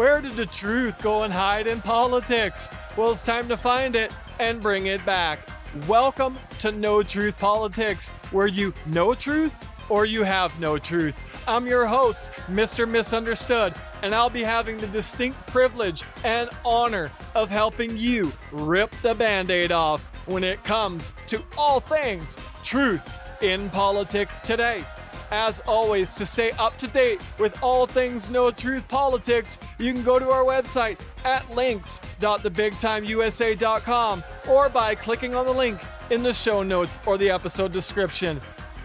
Where did the truth go and hide in politics? Well, it's time to find it and bring it back. Welcome to Know Truth Politics, where you know truth or you have no truth. I'm your host, Mr. Misunderstood, and I'll be having the distinct privilege and honor of helping you rip the band aid off when it comes to all things truth in politics today. As always, to stay up to date with all things Know Truth Politics, you can go to our website at links.thebigtimeusa.com or by clicking on the link in the show notes or the episode description.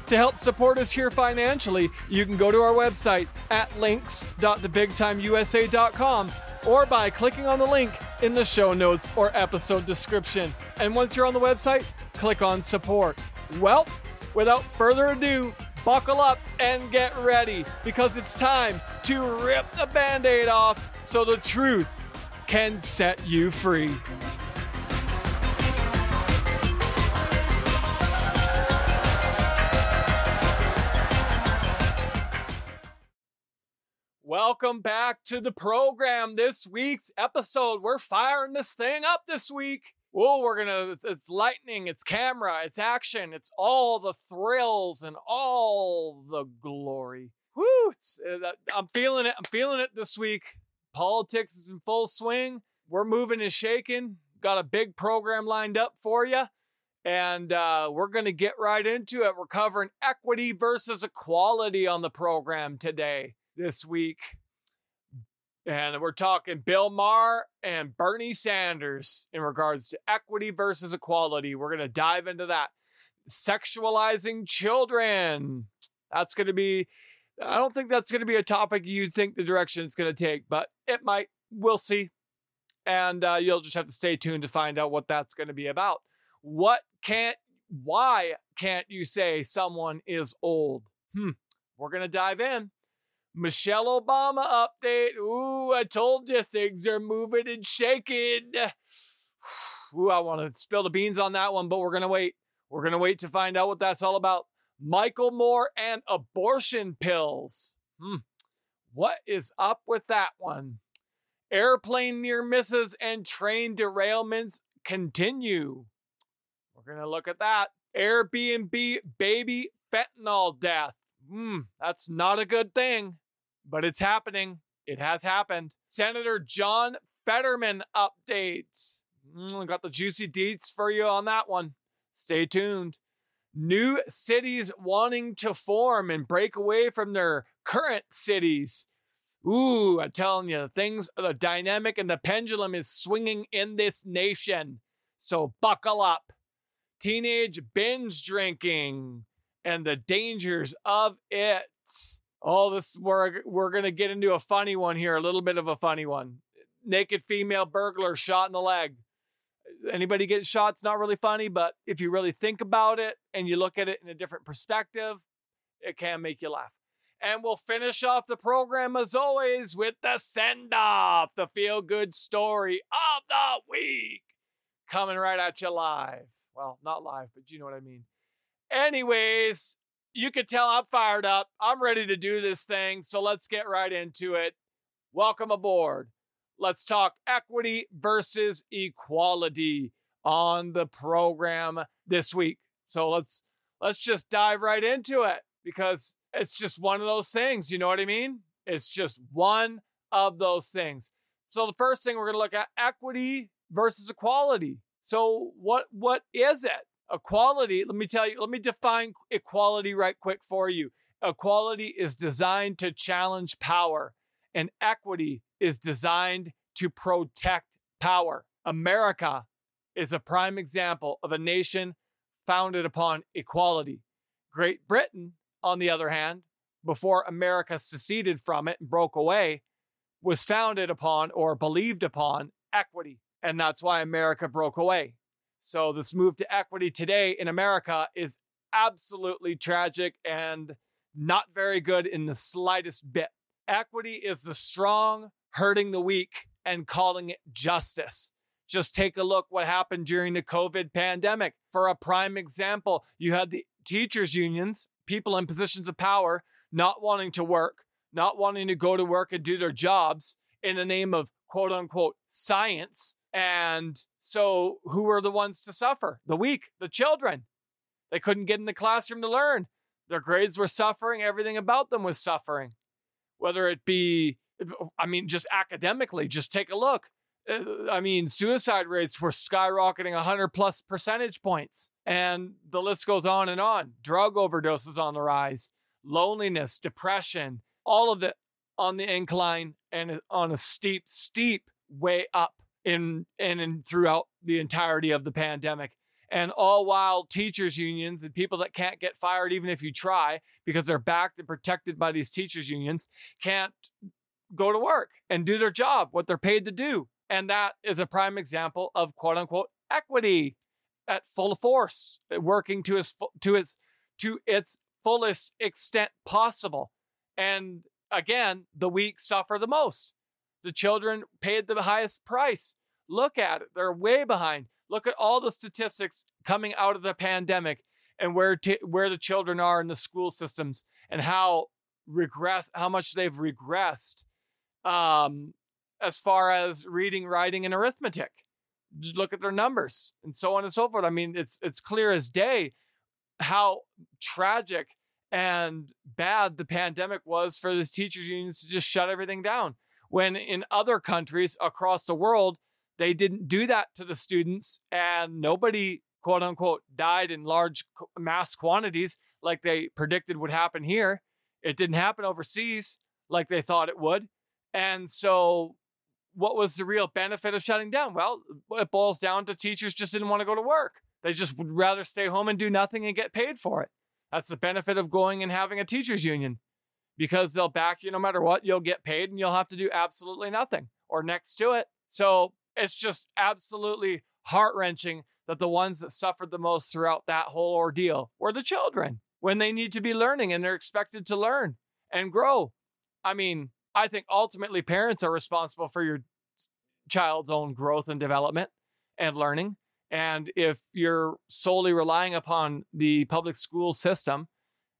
To help support us here financially, you can go to our website at links.thebigtimeusa.com or by clicking on the link in the show notes or episode description. And once you're on the website, click on support. Well, without further ado, buckle up and get ready because it's time to rip the band aid off so the truth can set you free. Welcome back to the program. This week's episode, we're firing this thing up this week. Oh, we're gonna, it's, it's lightning, it's camera, it's action, it's all the thrills and all the glory. Woo, uh, I'm feeling it. I'm feeling it this week. Politics is in full swing. We're moving and shaking. Got a big program lined up for you. And uh, we're going to get right into it. We're covering equity versus equality on the program today this week. And we're talking Bill Maher and Bernie Sanders in regards to equity versus equality. We're going to dive into that. Sexualizing children. That's going to be, I don't think that's going to be a topic you'd think the direction it's going to take, but it might. We'll see. And uh, you'll just have to stay tuned to find out what that's going to be about. What can't, why can't you say someone is old? Hmm. We're going to dive in. Michelle Obama update. Ooh, I told you things are moving and shaking. Ooh, I want to spill the beans on that one, but we're going to wait. We're going to wait to find out what that's all about. Michael Moore and abortion pills. Hmm. What is up with that one? Airplane near misses and train derailments continue. We're going to look at that. Airbnb baby fentanyl death. Hmm, that's not a good thing but it's happening. It has happened. Senator John Fetterman updates. Mm, got the juicy deets for you on that one. Stay tuned. New cities wanting to form and break away from their current cities. Ooh, I'm telling you, things, the dynamic and the pendulum is swinging in this nation. So buckle up. Teenage binge drinking and the dangers of it. Oh, this we're we're gonna get into a funny one here, a little bit of a funny one. Naked female burglar shot in the leg. Anybody get shot? It's not really funny, but if you really think about it and you look at it in a different perspective, it can make you laugh. And we'll finish off the program as always with the send off, the feel good story of the week. Coming right at you live. Well, not live, but you know what I mean. Anyways, you can tell I'm fired up. I'm ready to do this thing. So let's get right into it. Welcome aboard. Let's talk equity versus equality on the program this week. So let's let's just dive right into it because it's just one of those things, you know what I mean? It's just one of those things. So the first thing we're going to look at equity versus equality. So what what is it? Equality, let me tell you, let me define equality right quick for you. Equality is designed to challenge power, and equity is designed to protect power. America is a prime example of a nation founded upon equality. Great Britain, on the other hand, before America seceded from it and broke away, was founded upon or believed upon equity. And that's why America broke away. So, this move to equity today in America is absolutely tragic and not very good in the slightest bit. Equity is the strong hurting the weak and calling it justice. Just take a look what happened during the COVID pandemic. For a prime example, you had the teachers unions, people in positions of power not wanting to work, not wanting to go to work and do their jobs, in the name of quote unquote science. And so, who were the ones to suffer? The weak, the children. They couldn't get in the classroom to learn. Their grades were suffering. Everything about them was suffering. Whether it be, I mean, just academically, just take a look. Uh, I mean, suicide rates were skyrocketing 100 plus percentage points. And the list goes on and on. Drug overdoses on the rise, loneliness, depression, all of it on the incline and on a steep, steep way up in and in throughout the entirety of the pandemic. And all while teachers' unions and people that can't get fired, even if you try, because they're backed and protected by these teachers' unions, can't go to work and do their job, what they're paid to do. And that is a prime example of quote unquote equity at full force, uh, working to its to its to its fullest extent possible. And again, the weak suffer the most. The children paid the highest price. Look at it; they're way behind. Look at all the statistics coming out of the pandemic and where t- where the children are in the school systems and how regress how much they've regressed um, as far as reading, writing, and arithmetic. Just look at their numbers and so on and so forth. I mean, it's it's clear as day how tragic and bad the pandemic was for the teachers unions to just shut everything down. When in other countries across the world, they didn't do that to the students and nobody quote unquote died in large mass quantities like they predicted would happen here. It didn't happen overseas like they thought it would. And so what was the real benefit of shutting down? Well, it boils down to teachers just didn't want to go to work. They just would rather stay home and do nothing and get paid for it. That's the benefit of going and having a teachers union because they'll back you no matter what. You'll get paid and you'll have to do absolutely nothing or next to it. So it's just absolutely heart wrenching that the ones that suffered the most throughout that whole ordeal were the children when they need to be learning and they're expected to learn and grow. I mean, I think ultimately parents are responsible for your child's own growth and development and learning. And if you're solely relying upon the public school system,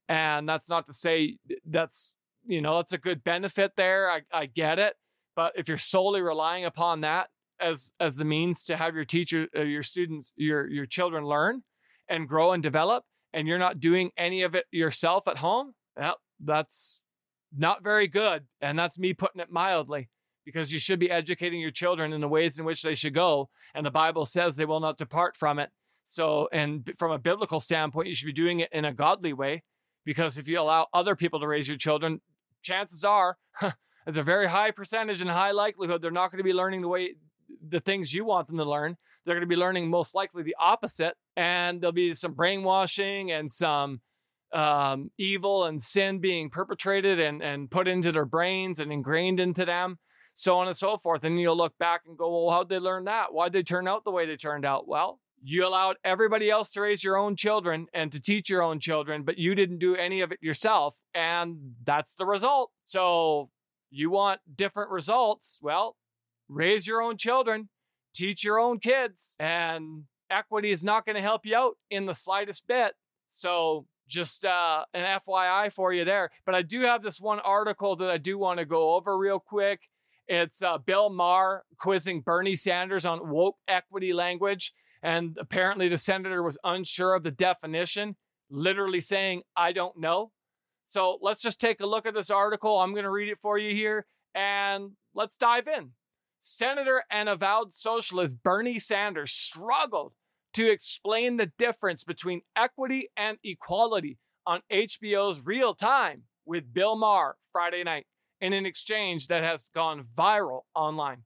and that's not to say that's, you know, that's a good benefit there. I, I get it. But if you're solely relying upon that as as the means to have your teacher, uh, your students, your your children learn and grow and develop, and you're not doing any of it yourself at home, that's not very good. And that's me putting it mildly because you should be educating your children in the ways in which they should go. And the Bible says they will not depart from it. So, and from a biblical standpoint, you should be doing it in a godly way because if you allow other people to raise your children, chances are it's a very high percentage and high likelihood they're not going to be learning the way the things you want them to learn. They're going to be learning most likely the opposite. And there'll be some brainwashing and some um, evil and sin being perpetrated and, and put into their brains and ingrained into them, so on and so forth. And you'll look back and go, well, how'd they learn that? Why'd they turn out the way they turned out? Well, you allowed everybody else to raise your own children and to teach your own children, but you didn't do any of it yourself. And that's the result. So you want different results? Well, raise your own children, teach your own kids, and equity is not going to help you out in the slightest bit. So just uh, an FYI for you there. But I do have this one article that I do want to go over real quick. It's uh, Bill Maher quizzing Bernie Sanders on woke equity language. And apparently the senator was unsure of the definition, literally saying, I don't know. So let's just take a look at this article. I'm going to read it for you here and let's dive in. Senator and avowed socialist Bernie Sanders struggled to explain the difference between equity and equality on HBO's Real Time with Bill Maher Friday night in an exchange that has gone viral online.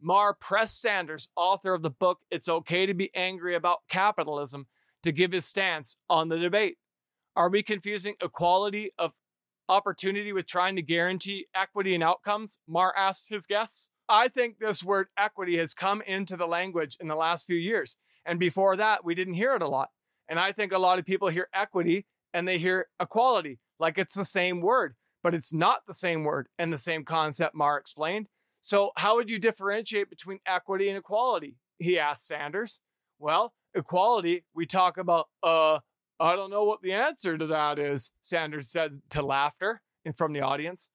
Maher pressed Sanders, author of the book It's Okay to Be Angry About Capitalism, to give his stance on the debate. Are we confusing equality of opportunity with trying to guarantee equity and outcomes? Maher asked his guests. I think this word equity has come into the language in the last few years. And before that, we didn't hear it a lot. And I think a lot of people hear equity and they hear equality like it's the same word, but it's not the same word and the same concept Maher explained. So, how would you differentiate between equity and equality? He asked Sanders. Well, equality, we talk about, uh, I don't know what the answer to that is, Sanders said to laughter and from the audience.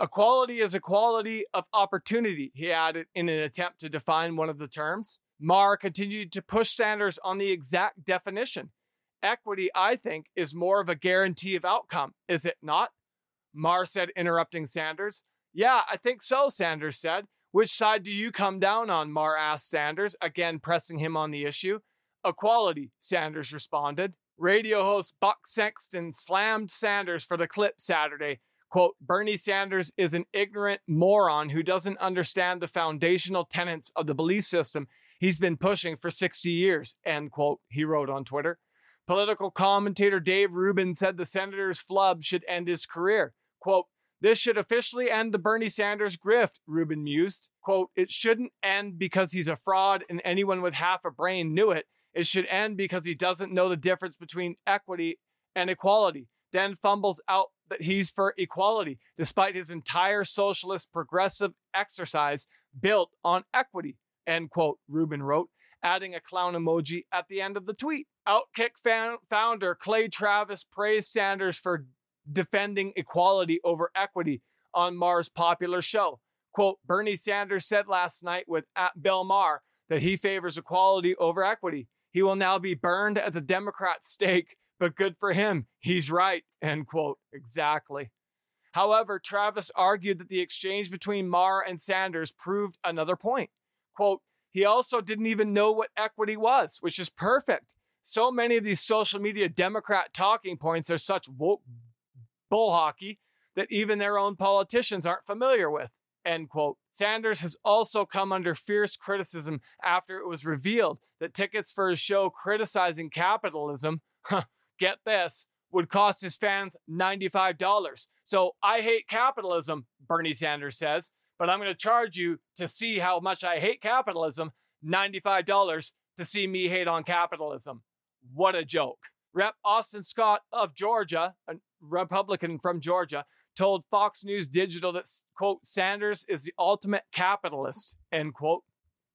Equality is equality of opportunity, he added in an attempt to define one of the terms. Maher continued to push Sanders on the exact definition. Equity, I think, is more of a guarantee of outcome, is it not? Maher said, interrupting Sanders. Yeah, I think so, Sanders said. Which side do you come down on? Maher asked Sanders, again pressing him on the issue. Equality, Sanders responded. Radio host Buck Sexton slammed Sanders for the clip Saturday. Quote, Bernie Sanders is an ignorant moron who doesn't understand the foundational tenets of the belief system he's been pushing for 60 years, end quote, he wrote on Twitter. Political commentator Dave Rubin said the senator's flub should end his career. Quote, this should officially end the Bernie Sanders grift, Rubin mused. Quote, it shouldn't end because he's a fraud and anyone with half a brain knew it. It should end because he doesn't know the difference between equity and equality, then fumbles out that he's for equality, despite his entire socialist progressive exercise built on equity, end quote, Rubin wrote, adding a clown emoji at the end of the tweet. Outkick fan- founder Clay Travis praised Sanders for defending equality over equity on Maher's popular show. Quote, Bernie Sanders said last night with at Bill Maher that he favors equality over equity. He will now be burned at the Democrat stake, but good for him. He's right. End quote. Exactly. However, Travis argued that the exchange between Maher and Sanders proved another point. Quote, he also didn't even know what equity was, which is perfect. So many of these social media Democrat talking points are such woke bull hockey that even their own politicians aren't familiar with. End quote. Sanders has also come under fierce criticism after it was revealed that tickets for his show criticizing capitalism, get this, would cost his fans $95. So I hate capitalism, Bernie Sanders says, but I'm going to charge you to see how much I hate capitalism $95 to see me hate on capitalism. What a joke. Rep. Austin Scott of Georgia, a Republican from Georgia, told Fox News Digital that, quote, Sanders is the ultimate capitalist, end quote.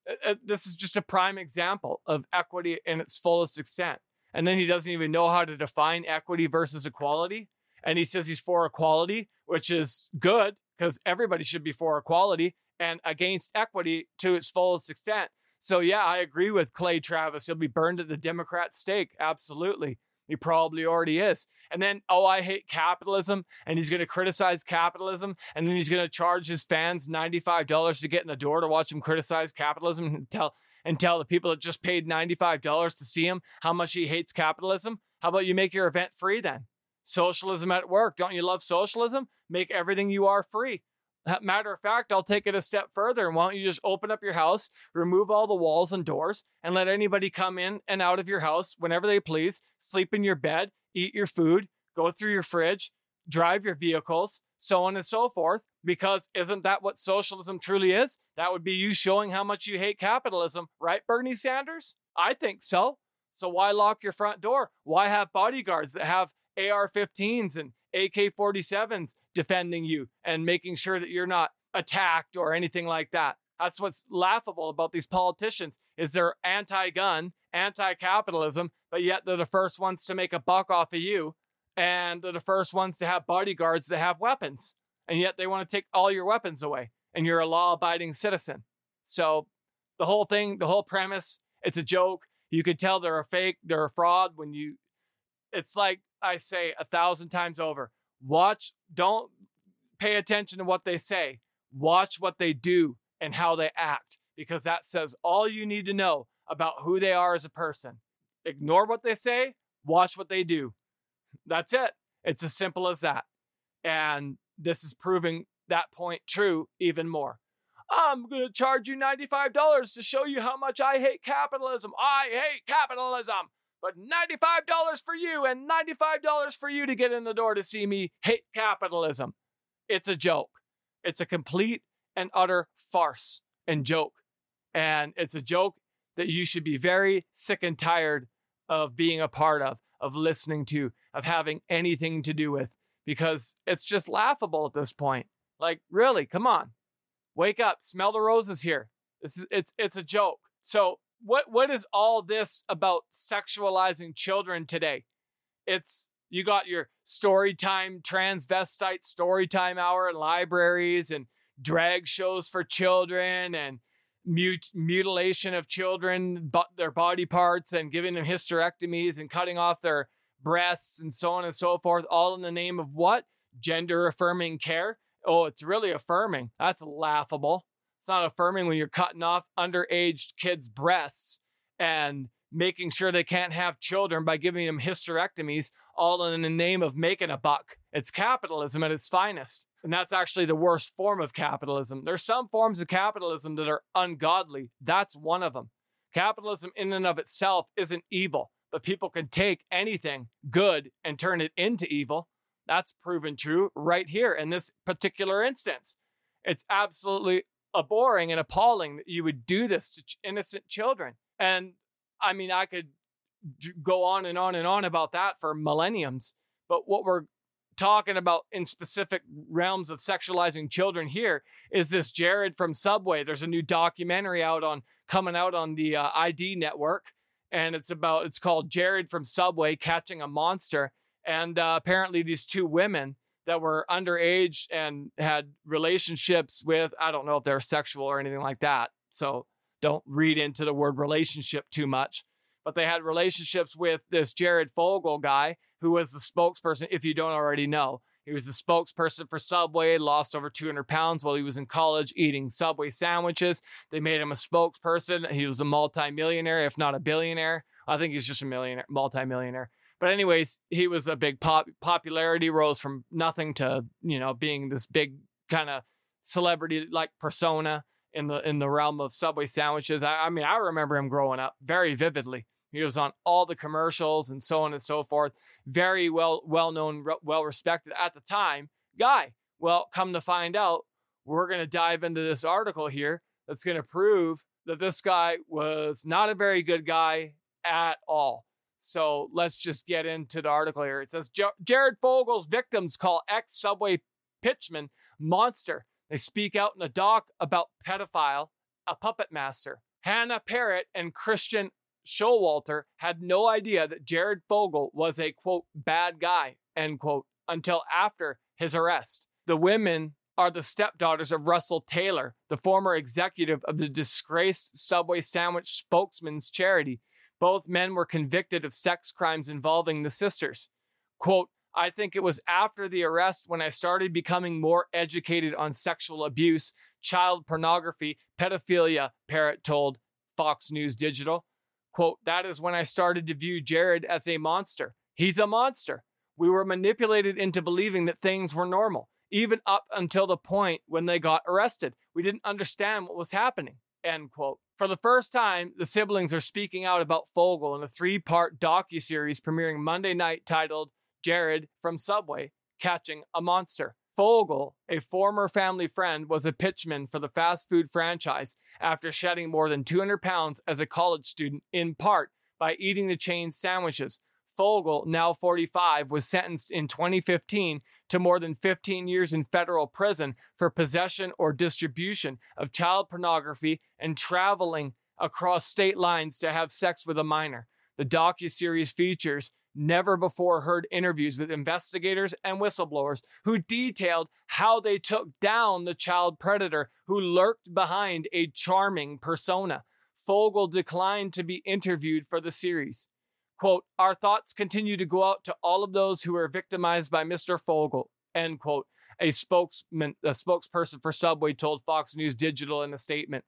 Uh, uh, this is just a prime example of equity in its fullest extent. And then he doesn't even know how to define equity versus equality. And he says he's for equality, which is good because everybody should be for equality and against equity to its fullest extent. So, yeah, I agree with Clay Travis. He'll be burned at the Democrat stake. Absolutely. He probably already is. And then, oh, I hate capitalism. And he's going to criticize capitalism. And then he's going to charge his fans $95 to get in the door to watch him criticize capitalism and tell, and tell the people that just paid $95 to see him how much he hates capitalism. How about you make your event free then? Socialism at work. Don't you love socialism? Make everything you are free. Matter of fact, I'll take it a step further. And Why don't you just open up your house, remove all the walls and doors, and let anybody come in and out of your house whenever they please, sleep in your bed, eat your food, go through your fridge, drive your vehicles, so on and so forth. Because isn't that what socialism truly is? That would be you showing how much you hate capitalism, right, Bernie Sanders? I think so. So why lock your front door? Why have bodyguards that have AR 15s and AK 47s defending you and making sure that you're not attacked or anything like that. That's what's laughable about these politicians is they're anti-gun, anti-capitalism, but yet they're the first ones to make a buck off of you and they're the first ones to have bodyguards that have weapons. And yet they want to take all your weapons away and you're a law-abiding citizen. So the whole thing, the whole premise, it's a joke. You could tell they're a fake, they're a fraud when you it's like I say a thousand times over watch, don't pay attention to what they say. Watch what they do and how they act because that says all you need to know about who they are as a person. Ignore what they say, watch what they do. That's it. It's as simple as that. And this is proving that point true even more. I'm going to charge you $95 to show you how much I hate capitalism. I hate capitalism but $95 for you and $95 for you to get in the door to see me hate capitalism. It's a joke. It's a complete and utter farce and joke. And it's a joke that you should be very sick and tired of being a part of, of listening to, of having anything to do with, because it's just laughable at this point. Like, really, come on. Wake up, smell the roses here. It's, it's, it's a joke. So what what is all this about sexualizing children today? It's You got your story time, transvestite story time hour in libraries and drag shows for children and mut- mutilation of children, but their body parts and giving them hysterectomies and cutting off their breasts and so on and so forth, all in the name of what? Gender affirming care. Oh, it's really affirming. That's laughable. It's not affirming when you're cutting off underage kids' breasts and making sure they can't have children by giving them hysterectomies, all in the name of making a buck. It's capitalism at its finest. And that's actually the worst form of capitalism. There's some forms of capitalism that are ungodly. That's one of them. Capitalism, in and of itself, isn't evil, but people can take anything good and turn it into evil. That's proven true right here in this particular instance. It's absolutely abhorring and appalling that you would do this to innocent children. And I mean, I could go on and on and on about that for millenniums. But what we're talking about in specific realms of sexualizing children here is this Jared from Subway. There's a new documentary out on coming out on the uh, ID network, and it's about it's called Jared from Subway catching a monster. And uh, apparently, these two women that were underage and had relationships with I don't know if they're sexual or anything like that. So don't read into the word relationship too much. But they had relationships with this Jared Fogle guy who was the spokesperson, if you don't already know. He was the spokesperson for Subway, lost over 200 pounds while he was in college eating Subway sandwiches. They made him a spokesperson. He was a multimillionaire, if not a billionaire. I think he's just a millionaire, multimillionaire. But anyways, he was a big pop popularity, rose from nothing to, you know, being this big kind of celebrity like persona in the in the realm of Subway sandwiches. I, I mean, I remember him growing up very vividly. He was on all the commercials and so on and so forth. Very well, well known, well respected at the time guy. Well, come to find out, we're going to dive into this article here that's going to prove that this guy was not a very good guy at all. So let's just get into the article here. It says Jared Fogle's victims call ex Subway pitchman monster. They speak out in a doc about pedophile, a puppet master. Hannah Parrott and Christian Showalter had no idea that Jared Fogle was a quote bad guy end quote until after his arrest. The women are the stepdaughters of Russell Taylor, the former executive of the disgraced Subway sandwich spokesman's charity. Both men were convicted of sex crimes involving the sisters. Quote, I think it was after the arrest when I started becoming more educated on sexual abuse, child pornography, pedophilia, Parrott told Fox News Digital. Quote, that is when I started to view Jared as a monster. He's a monster. We were manipulated into believing that things were normal, even up until the point when they got arrested. We didn't understand what was happening. End quote. For the first time, the siblings are speaking out about Fogle in a three-part docu-series premiering Monday night titled Jared from Subway Catching a Monster. Fogle, a former family friend, was a pitchman for the fast food franchise after shedding more than 200 pounds as a college student, in part by eating the chain's sandwiches. Fogle, now 45, was sentenced in 2015 to more than 15 years in federal prison for possession or distribution of child pornography and traveling across state lines to have sex with a minor. The docu-series features never before heard interviews with investigators and whistleblowers who detailed how they took down the child predator who lurked behind a charming persona. Fogle declined to be interviewed for the series. Quote, our thoughts continue to go out to all of those who were victimized by Mr. Fogle, end quote. A spokesman, a spokesperson for Subway told Fox News Digital in a statement.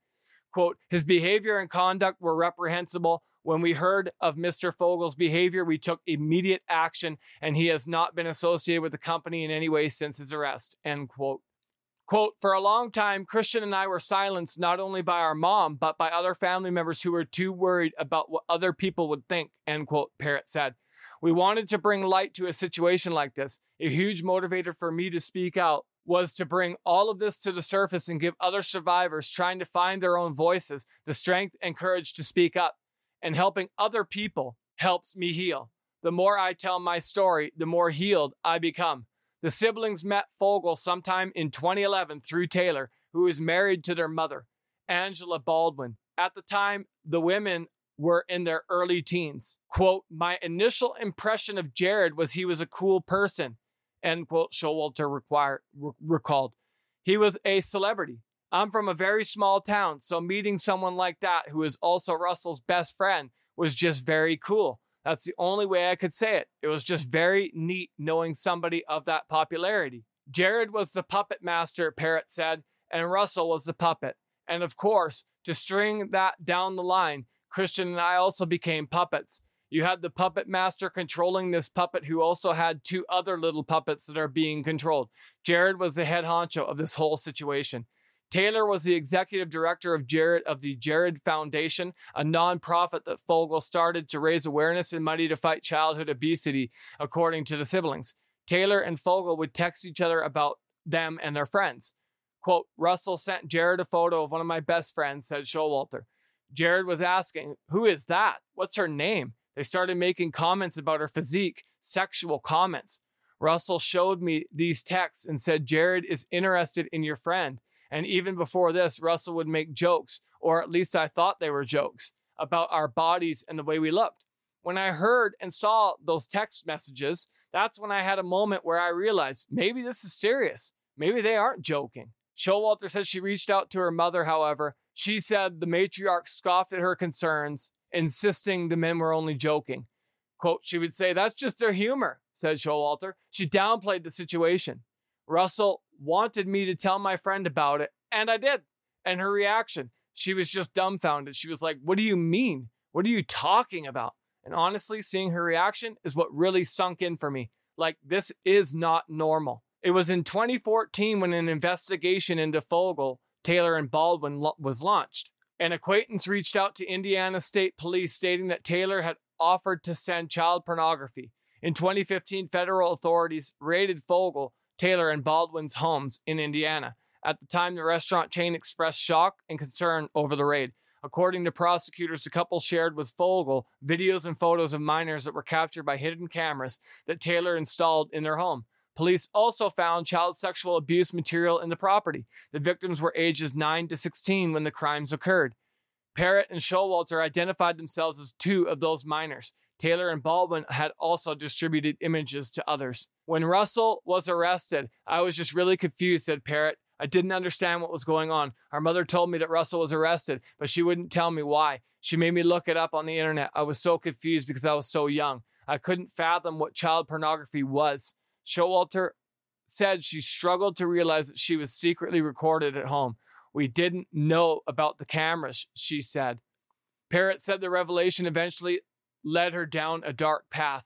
Quote, his behavior and conduct were reprehensible, when we heard of Mr. Fogle's behavior, we took immediate action, and he has not been associated with the company in any way since his arrest. End quote. Quote, for a long time, Christian and I were silenced not only by our mom, but by other family members who were too worried about what other people would think, end quote, Parrott said. We wanted to bring light to a situation like this. A huge motivator for me to speak out was to bring all of this to the surface and give other survivors trying to find their own voices the strength and courage to speak up and helping other people helps me heal. The more I tell my story, the more healed I become. The siblings met Fogle sometime in 2011 through Taylor, who is married to their mother, Angela Baldwin. At the time, the women were in their early teens. Quote, my initial impression of Jared was he was a cool person, end quote, Showalter re- recalled. He was a celebrity. I'm from a very small town, so meeting someone like that who is also Russell's best friend was just very cool. That's the only way I could say it. It was just very neat knowing somebody of that popularity. Jared was the puppet master, Parrott said, and Russell was the puppet. And of course, to string that down the line, Christian and I also became puppets. You had the puppet master controlling this puppet who also had two other little puppets that are being controlled. Jared was the head honcho of this whole situation. Taylor was the executive director of Jared of the Jared Foundation, a nonprofit that Fogle started to raise awareness and money to fight childhood obesity, according to the siblings. Taylor and Fogle would text each other about them and their friends. Quote, Russell sent Jared a photo of one of my best friends, said Showalter. Jared was asking, Who is that? What's her name? They started making comments about her physique, sexual comments. Russell showed me these texts and said, Jared is interested in your friend. And even before this, Russell would make jokes, or at least I thought they were jokes, about our bodies and the way we looked. When I heard and saw those text messages, that's when I had a moment where I realized maybe this is serious. Maybe they aren't joking. Showalter says she reached out to her mother, however. She said the matriarch scoffed at her concerns, insisting the men were only joking. Quote, she would say, That's just their humor, said Showalter. She downplayed the situation. Russell wanted me to tell my friend about it, and I did. And her reaction, she was just dumbfounded. She was like, What do you mean? What are you talking about? And honestly, seeing her reaction is what really sunk in for me. Like, this is not normal. It was in 2014 when an investigation into Fogle, Taylor, and Baldwin lo- was launched. An acquaintance reached out to Indiana State Police stating that Taylor had offered to send child pornography. In 2015, federal authorities raided Fogle Taylor and Baldwin's homes in Indiana. At the time, the restaurant chain expressed shock and concern over the raid. According to prosecutors, the couple shared with Fogle videos and photos of minors that were captured by hidden cameras that Taylor installed in their home. Police also found child sexual abuse material in the property. The victims were ages 9 to 16 when the crimes occurred. Parrott and Showalter identified themselves as two of those minors. Taylor and Baldwin had also distributed images to others. When Russell was arrested, I was just really confused, said Parrott. I didn't understand what was going on. Our mother told me that Russell was arrested, but she wouldn't tell me why. She made me look it up on the internet. I was so confused because I was so young. I couldn't fathom what child pornography was. Showalter said she struggled to realize that she was secretly recorded at home. We didn't know about the cameras, she said. Parrott said the revelation eventually led her down a dark path.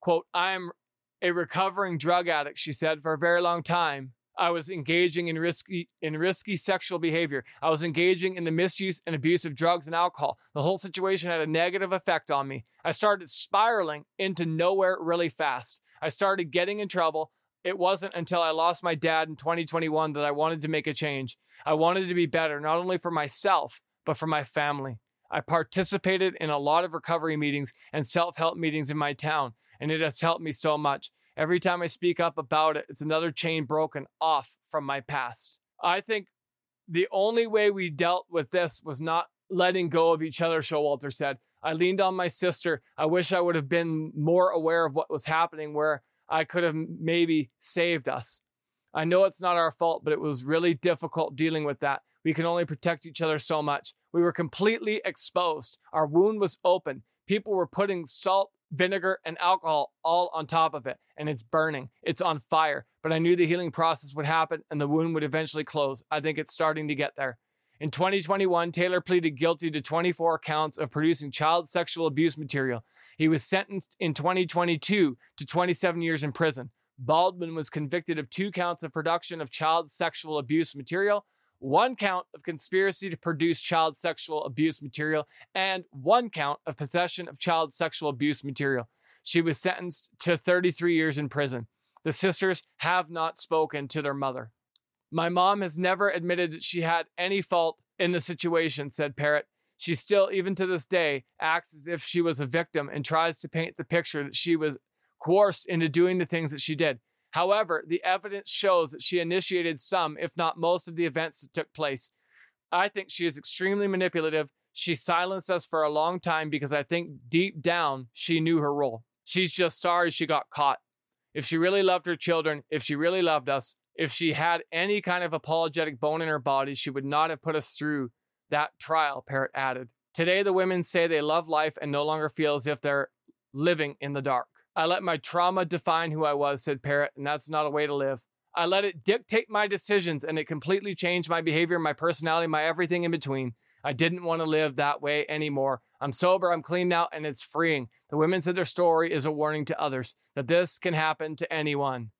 Quote, I'm a recovering drug addict, she said, for a very long time. I was engaging in risky in risky sexual behavior. I was engaging in the misuse and abuse of drugs and alcohol. The whole situation had a negative effect on me. I started spiraling into nowhere really fast. I started getting in trouble. It wasn't until I lost my dad in 2021 that I wanted to make a change. I wanted to be better, not only for myself, but for my family. I participated in a lot of recovery meetings and self help meetings in my town, and it has helped me so much. Every time I speak up about it, it's another chain broken off from my past. I think the only way we dealt with this was not letting go of each other, Showalter said. I leaned on my sister. I wish I would have been more aware of what was happening, where I could have maybe saved us. I know it's not our fault, but it was really difficult dealing with that. We can only protect each other so much. We were completely exposed. Our wound was open. People were putting salt vinegar, and alcohol all on top of it, and it's burning. It's on fire. But I knew the healing process would happen and the wound would eventually close. I think it's starting to get there. In 2021, Taylor pleaded guilty to 24 counts of producing child sexual abuse material. He was sentenced in 2022 to 27 years in prison. Baldwin was convicted of two counts of production of child sexual abuse material one count of conspiracy to produce child sexual abuse material, and one count of possession of child sexual abuse material. She was sentenced to 33 years in prison. The sisters have not spoken to their mother. My mom has never admitted that she had any fault in the situation, said Parrott. She still, even to this day, acts as if she was a victim and tries to paint the picture that she was coerced into doing the things that she did. However, the evidence shows that she initiated some, if not most, of the events that took place. I think she is extremely manipulative. She silenced us for a long time because I think deep down she knew her role. She's just sorry she got caught. If she really loved her children, if she really loved us, if she had any kind of apologetic bone in her body, she would not have put us through that trial, Parrott added. Today, the women say they love life and no longer feel as if they're living in the dark. I let my trauma define who I was, said Parrott, and that's not a way to live. I let it dictate my decisions, and it completely changed my behavior, my personality, my everything in between. I didn't want to live that way anymore. I'm sober, I'm clean now, and it's freeing. The women said their story is a warning to others that this can happen to anyone.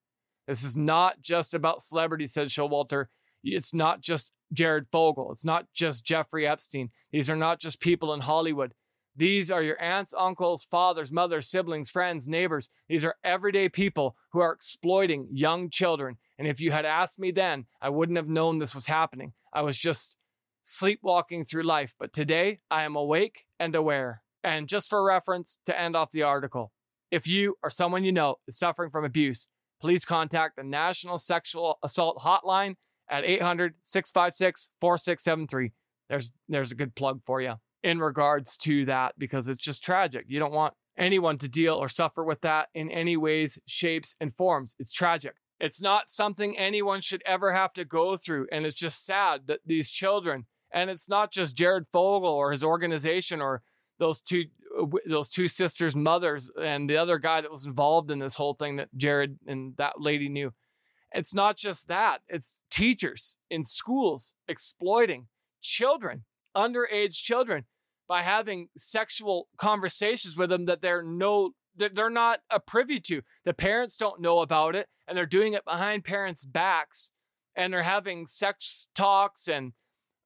This is not just about celebrities, said Showalter. It's not just Jared Fogle. It's not just Jeffrey Epstein. These are not just people in Hollywood. These are your aunts, uncles, fathers, mothers, siblings, friends, neighbors. These are everyday people who are exploiting young children. And if you had asked me then, I wouldn't have known this was happening. I was just sleepwalking through life. But today, I am awake and aware. And just for reference to end off the article, if you or someone you know is suffering from abuse, please contact the National Sexual Assault Hotline at 800 656 4673. There's there's a good plug for you in regards to that because it's just tragic. You don't want anyone to deal or suffer with that in any ways, shapes, and forms. It's tragic. It's not something anyone should ever have to go through. And it's just sad that these children, and it's not just Jared Fogle or his organization or those two uh, those two sisters' mothers and the other guy that was involved in this whole thing that Jared and that lady knew. It's not just that, it's teachers in schools exploiting children, underage children, by having sexual conversations with them that they're no that they're not a privy to. The parents don't know about it, and they're doing it behind parents' backs, and they're having sex talks and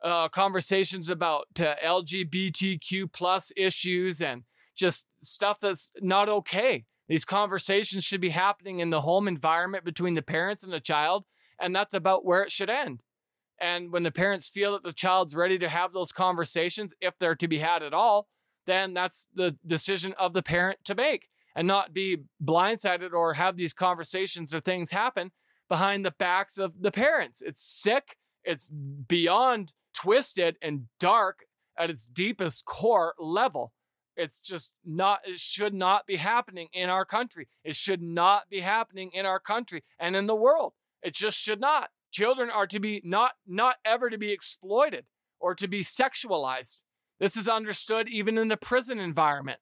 uh, conversations about uh, LGBTQ plus issues and just stuff that's not okay. These conversations should be happening in the home environment between the parents and the child, and that's about where it should end. And when the parents feel that the child's ready to have those conversations, if they're to be had at all, then that's the decision of the parent to make and not be blindsided or have these conversations or things happen behind the backs of the parents. It's sick. It's beyond twisted and dark at its deepest core level. It's just not, it should not be happening in our country. It should not be happening in our country and in the world. It just should not. Children are to be not, not ever to be exploited or to be sexualized. This is understood even in the prison environment.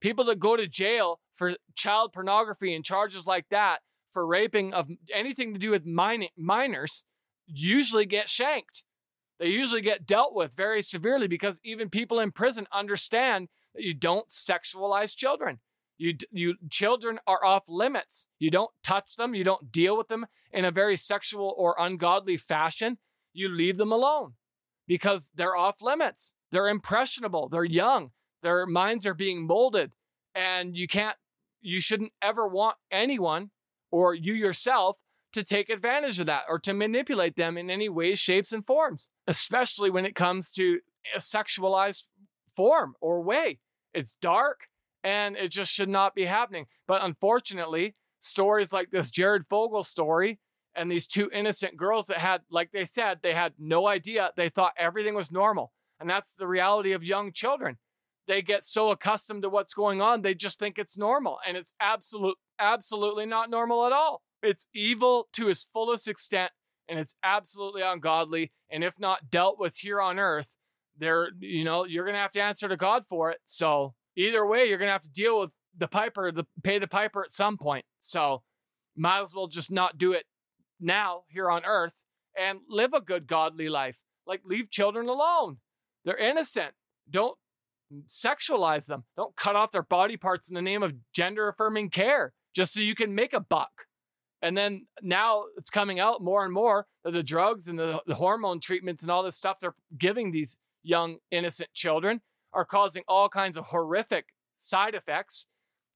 People that go to jail for child pornography and charges like that for raping of anything to do with min- minors usually get shanked. They usually get dealt with very severely because even people in prison understand that you don't sexualize children. You, you children are off limits. You don't touch them. You don't deal with them in a very sexual or ungodly fashion. You leave them alone because they're off limits. They're impressionable. They're young. Their minds are being molded, and you can't. You shouldn't ever want anyone or you yourself to take advantage of that or to manipulate them in any ways, shapes, and forms, especially when it comes to a sexualized form or way. It's dark and it just should not be happening. But unfortunately, stories like this Jared Fogle story and these two innocent girls that had, like they said, they had no idea. They thought everything was normal. And that's the reality of young children. They get so accustomed to what's going on, they just think it's normal. And it's absolute, absolutely not normal at all. It's evil to its fullest extent, and it's absolutely ungodly. And if not dealt with here on earth, there, you know, you're gonna have to answer to God for it. So either way, you're gonna have to deal with the piper, the pay the piper at some point. So might as well just not do it now here on earth and live a good godly life. Like leave children alone. They're innocent. Don't sexualize them. Don't cut off their body parts in the name of gender affirming care just so you can make a buck. And then now it's coming out more and more that the drugs and the, the hormone treatments and all this stuff they're giving these young innocent children are causing all kinds of horrific side effects.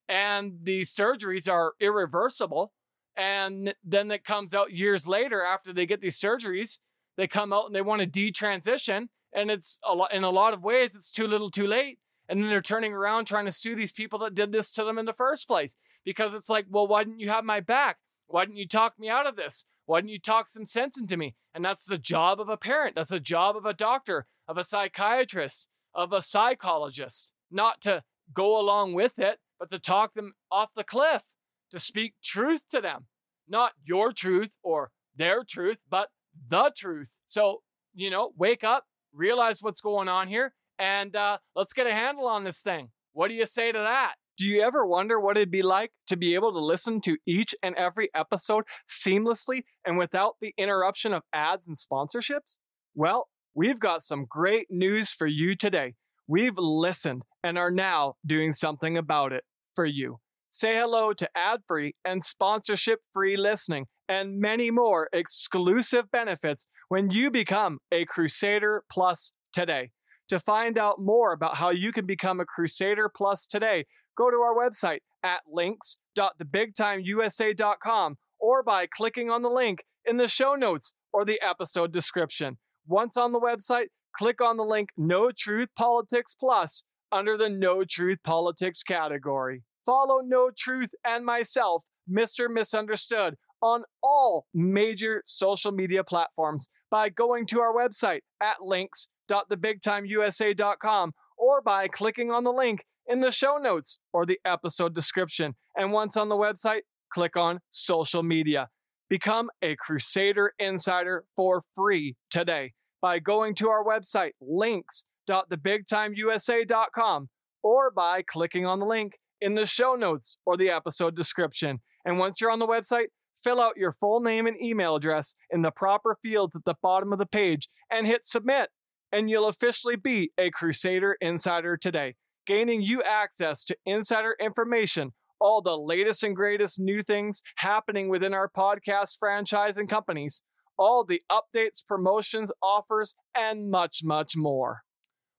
And the surgeries are irreversible. And then it comes out years later after they get these surgeries, they come out and they want to detransition. And it's a lot, in a lot of ways, it's too little too late. And then they're turning around trying to sue these people that did this to them in the first place because it's like, well, why didn't you have my back? Why didn't you talk me out of this? Why didn't you talk some sense into me? And that's the job of a parent. That's the job of a doctor, of a psychiatrist, of a psychologist, not to go along with it, but to talk them off the cliff, to speak truth to them, not your truth or their truth, but the truth. So, you know, wake up, realize what's going on here, and uh, let's get a handle on this thing. What do you say to that? Do you ever wonder what it'd be like to be able to listen to each and every episode seamlessly and without the interruption of ads and sponsorships? Well, we've got some great news for you today. We've listened and are now doing something about it for you. Say hello to ad free and sponsorship free listening and many more exclusive benefits when you become a Crusader Plus today. To find out more about how you can become a Crusader Plus today, go to our website at links.thebigtimeusa.com or by clicking on the link in the show notes or the episode description. Once on the website, click on the link Know Truth Politics Plus under the Know Truth Politics category. Follow Know Truth and myself, Mr. Misunderstood, on all major social media platforms by going to our website at links.thebigtimeusa.com or by clicking on the link in the show notes or the episode description. And once on the website, click on social media. Become a Crusader Insider for free today by going to our website, links.thebigtimeusa.com, or by clicking on the link in the show notes or the episode description. And once you're on the website, fill out your full name and email address in the proper fields at the bottom of the page and hit submit. And you'll officially be a Crusader Insider today gaining you access to insider information, all the latest and greatest new things happening within our podcast franchise and companies, all the updates, promotions, offers, and much, much more.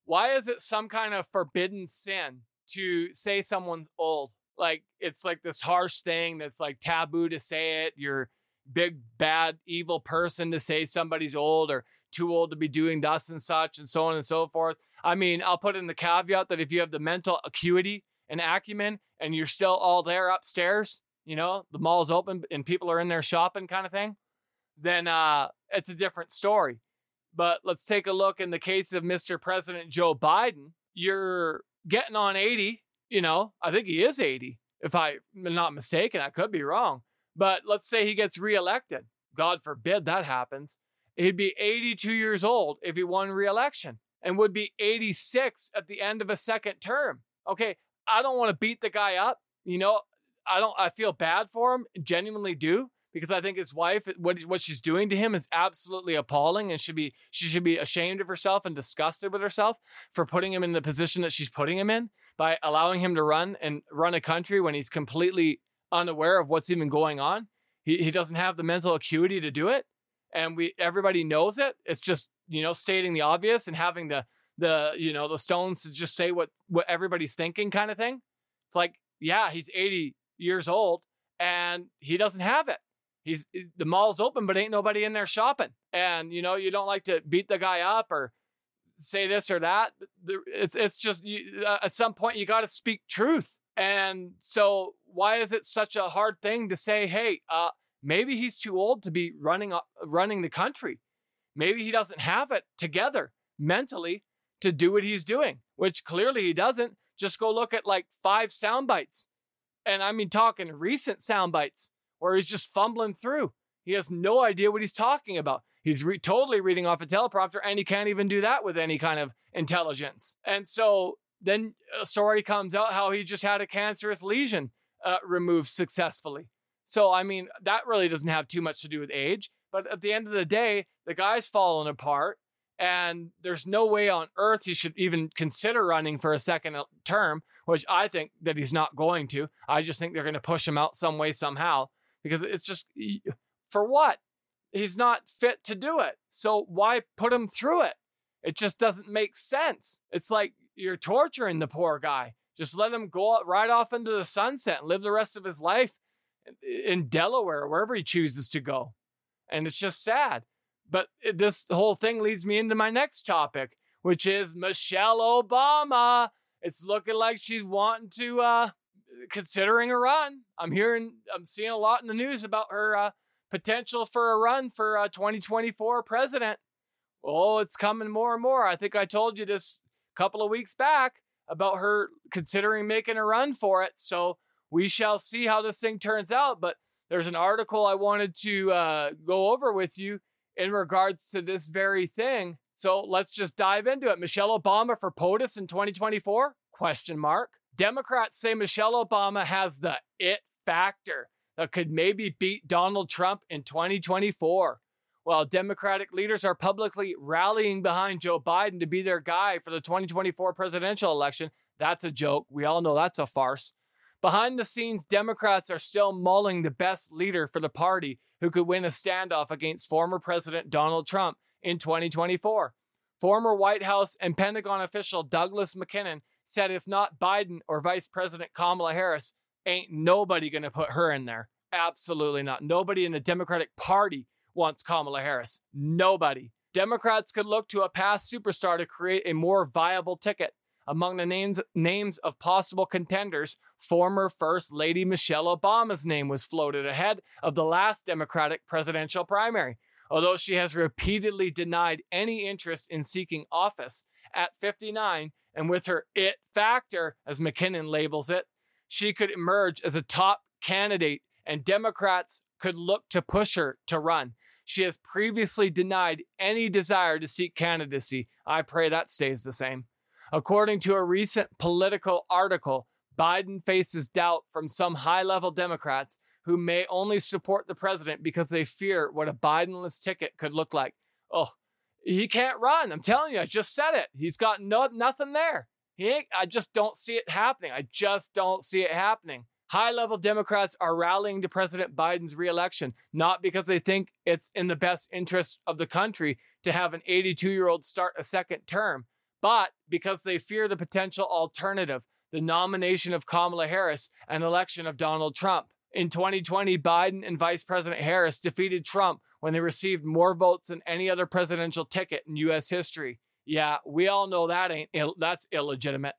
Why is it some kind of forbidden sin to say someone's old? Like it's like this harsh thing that's like taboo to say it. You're big, bad, evil person to say somebody's old or too old to be doing thus and such and so on and so forth. I mean, I'll put in the caveat that if you have the mental acuity and acumen and you're still all there upstairs, you know, the mall's open and people are in there shopping kind of thing, then uh, it's a different story. But let's take a look in the case of Mr. President Joe Biden. You're getting on 80, you know, I think he is 80, if I'm not mistaken. I could be wrong. But let's say he gets reelected. God forbid that happens. He'd be 82 years old if he won reelection and would be 86 at the end of a second term. Okay, I don't want to beat the guy up. You know, I don't. I feel bad for him, genuinely do, because I think his wife, what what she's doing to him, is absolutely appalling, and should be she should be ashamed of herself and disgusted with herself for putting him in the position that she's putting him in by allowing him to run and run a country when he's completely unaware of what's even going on. He he doesn't have the mental acuity to do it and we everybody knows it. It's just you know stating the obvious and having the the you know the stones to just say what what everybody's thinking kind of thing. It's like yeah, he's 80 years old and he doesn't have it. He's the mall's open, but ain't nobody in there shopping. And you know you don't like to beat the guy up or say this or that. It's it's just you, uh, at some point you got to speak truth. And so why is it such a hard thing to say, hey, uh, Maybe he's too old to be running running the country. Maybe he doesn't have it together mentally to do what he's doing, which clearly he doesn't. Just go look at like five sound bites. And I mean talking recent sound bites where he's just fumbling through. He has no idea what he's talking about. He's re- totally reading off a teleprompter and he can't even do that with any kind of intelligence. And so then a story comes out how he just had a cancerous lesion uh, removed successfully. So, I mean, that really doesn't have too much to do with age. But at the end of the day, the guy's falling apart, and there's no way on earth he should even consider running for a second uh, term, which I think that he's not going to. I just think they're going to push him out some way, somehow, because it's just for what? He's not fit to do it. So, why put him through it? It just doesn't make sense. It's like you're torturing the poor guy. Just let him go right off into the sunset and live the rest of his life in Delaware, wherever he chooses to go. And it's just sad. But this whole thing leads me into my next topic, which is Michelle Obama. It's looking like she's wanting to, uh, considering a run. I'm hearing, I'm seeing a lot in the news about her uh, potential for a run for uh, 2024 president. Oh, it's coming more and more. I think I told you this a couple of weeks back about her considering making a run for it. So we shall see how this thing turns out. But there's an article I wanted to uh, go over with you in regards to this very thing. So let's just dive into it. Michelle Obama for POTUS in 2024? Question mark. Democrats say Michelle Obama has the it factor that could maybe beat Donald Trump in 2024. While Democratic leaders are publicly rallying behind Joe Biden to be their guy for the 2024 presidential election, that's a joke. We all know that's a farce. Behind the scenes, Democrats are still mulling the best leader for the party who could win a standoff against former President Donald Trump in 2024. Former White House and Pentagon official Douglas Mackinnon said if not Biden or Vice President Kamala Harris, ain't nobody going to put her in there. Absolutely not. Nobody in the Democratic Party wants Kamala Harris. Nobody. Democrats could look to a past superstar to create a more viable ticket. Among the names, names of possible contenders, former First Lady Michelle Obama's name was floated ahead of the last Democratic presidential primary. Although she has repeatedly denied any interest in seeking office, at 59, and with her it factor, as McKinnon labels it, she could emerge as a top candidate and Democrats could look to push her to run. She has previously denied any desire to seek candidacy. I pray that stays the same. According to a recent political article, Biden faces doubt from some high level Democrats who may only support the president because they fear what a Bidenless ticket could look like. Oh, he can't run. I'm telling you, I just said it. He's got no nothing there. He ain't, I just don't see it happening. I just don't see it happening. High level Democrats are rallying to President Biden's reelection, not because they think it's in the best interest of the country to have an 82 year old start a second term, but because they fear the potential alternative, the nomination of Kamala Harris and election of Donald Trump. In 2020, Biden and Vice President Harris defeated Trump when they received more votes than any other presidential ticket in U.S. history. Yeah, we all know that ain't Ill- that's illegitimate.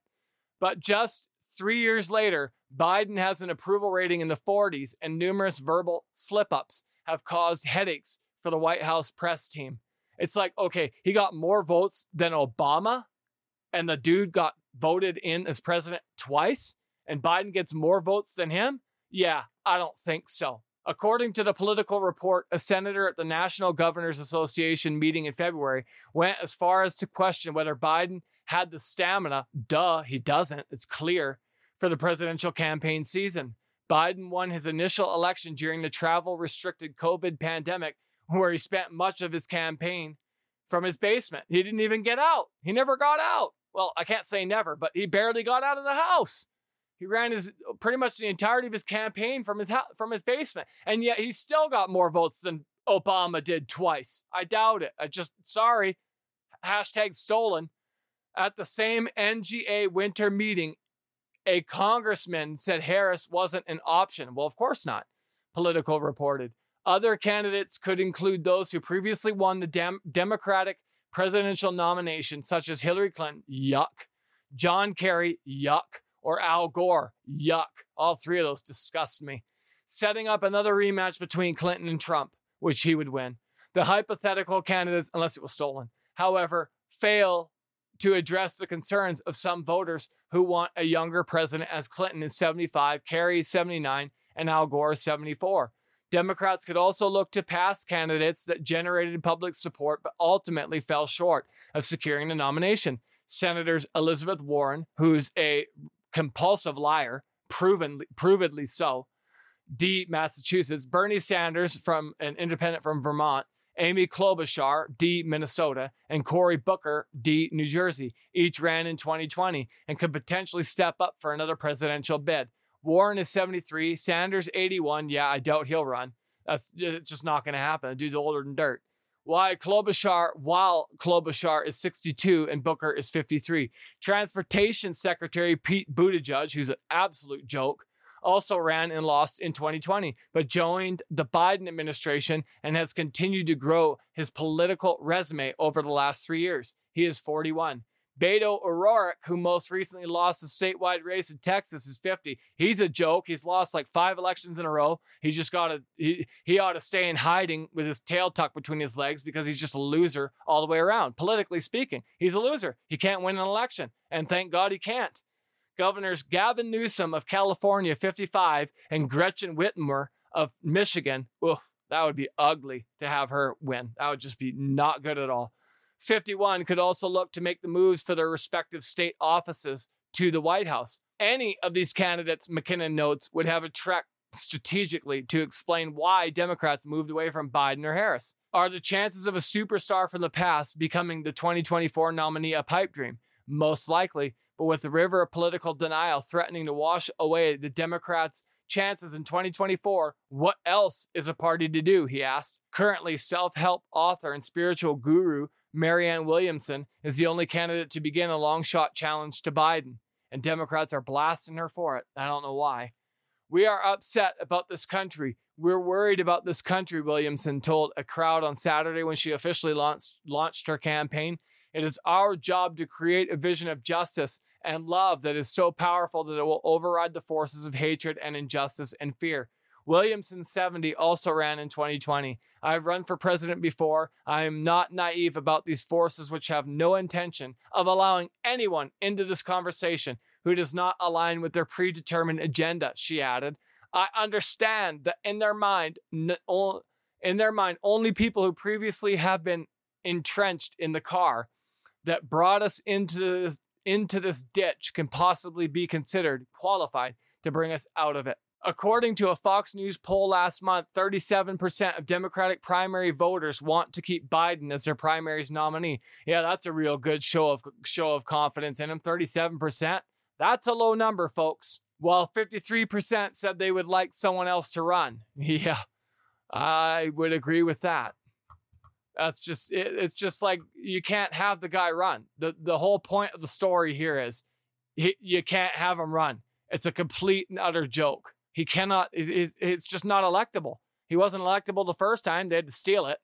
But just three years later, Biden has an approval rating in the 40s, and numerous verbal slip ups have caused headaches for the White House press team. It's like, okay, he got more votes than Obama, and the dude got voted in as president twice, and Biden gets more votes than him? Yeah, I don't think so. According to the political report, a senator at the National Governors Association meeting in February went as far as to question whether Biden had the stamina. Duh, he doesn't. It's clear for the presidential campaign season. Biden won his initial election during the travel restricted COVID pandemic, where he spent much of his campaign from his basement. He didn't even get out. He never got out. Well, I can't say never, but he barely got out of the house. He ran his pretty much the entirety of his campaign from his from his basement, and yet he still got more votes than Obama did twice. I doubt it. I just sorry. Hashtag stolen. At the same NGA winter meeting, a congressman said Harris wasn't an option. Well, of course not. Politico reported. Other candidates could include those who previously won the Dem- Democratic presidential nomination, such as Hillary Clinton, yuck, John Kerry, yuck, or Al Gore. Yuck. All three of those disgust me. Setting up another rematch between Clinton and Trump, which he would win. The hypothetical candidates, unless it was stolen, however, fail to address the concerns of some voters who want a younger president as Clinton is 75, Kerry is 79, and Al Gore is 74. Democrats could also look to past candidates that generated public support but ultimately fell short of securing the nomination. Senators Elizabeth Warren, who's a compulsive liar, proven provedly so. D, Massachusetts. Bernie Sanders from an independent from Vermont. Amy Klobuchar, D, Minnesota, and Cory Booker, D, New Jersey, each ran in 2020 and could potentially step up for another presidential bid. Warren is 73, Sanders 81. Yeah, I doubt he'll run. That's uh, just not going to happen. The dude's older than dirt. Why Klobuchar, while Klobuchar is 62 and Booker is 53. Transportation Secretary Pete Buttigieg, who's an absolute joke, also ran and lost in 2020, but joined the Biden administration and has continued to grow his political resume over the last three years. He is 41. Beto O'Rourke, who most recently lost a statewide race in Texas, is 50. He's a joke. He's lost like five elections in a row. He just got to, he, he ought to stay in hiding with his tail tucked between his legs because he's just a loser all the way around. Politically speaking, he's a loser. He can't win an election. And thank God he can't. Governors Gavin Newsom of California, 55, and Gretchen Whitmer of Michigan, oof, that would be ugly to have her win. That would just be not good at all. 51 could also look to make the moves for their respective state offices to the White House. Any of these candidates, McKinnon notes, would have a track strategically to explain why Democrats moved away from Biden or Harris. Are the chances of a superstar from the past becoming the 2024 nominee a pipe dream? Most likely, but with the river of political denial threatening to wash away the Democrats' chances in 2024, what else is a party to do? He asked. Currently, self help author and spiritual guru Marianne Williamson is the only candidate to begin a long shot challenge to Biden, and Democrats are blasting her for it. I don't know why. We are upset about this country. We're worried about this country, Williamson told a crowd on Saturday when she officially launched, launched her campaign. It is our job to create a vision of justice and love that is so powerful that it will override the forces of hatred and injustice and fear. Williamson 70 also ran in 2020. I've run for president before. I am not naive about these forces which have no intention of allowing anyone into this conversation who does not align with their predetermined agenda, she added. I understand that in their mind, in their mind, only people who previously have been entrenched in the car that brought us into this, into this ditch can possibly be considered qualified to bring us out of it. According to a Fox News poll last month, 37% of Democratic primary voters want to keep Biden as their primary's nominee. Yeah, that's a real good show of show of confidence in him. 37%. That's a low number, folks. While 53% said they would like someone else to run. Yeah. I would agree with that. That's just it, it's just like you can't have the guy run. The the whole point of the story here is he, you can't have him run. It's a complete and utter joke. He cannot, it's just not electable. He wasn't electable the first time, they had to steal it,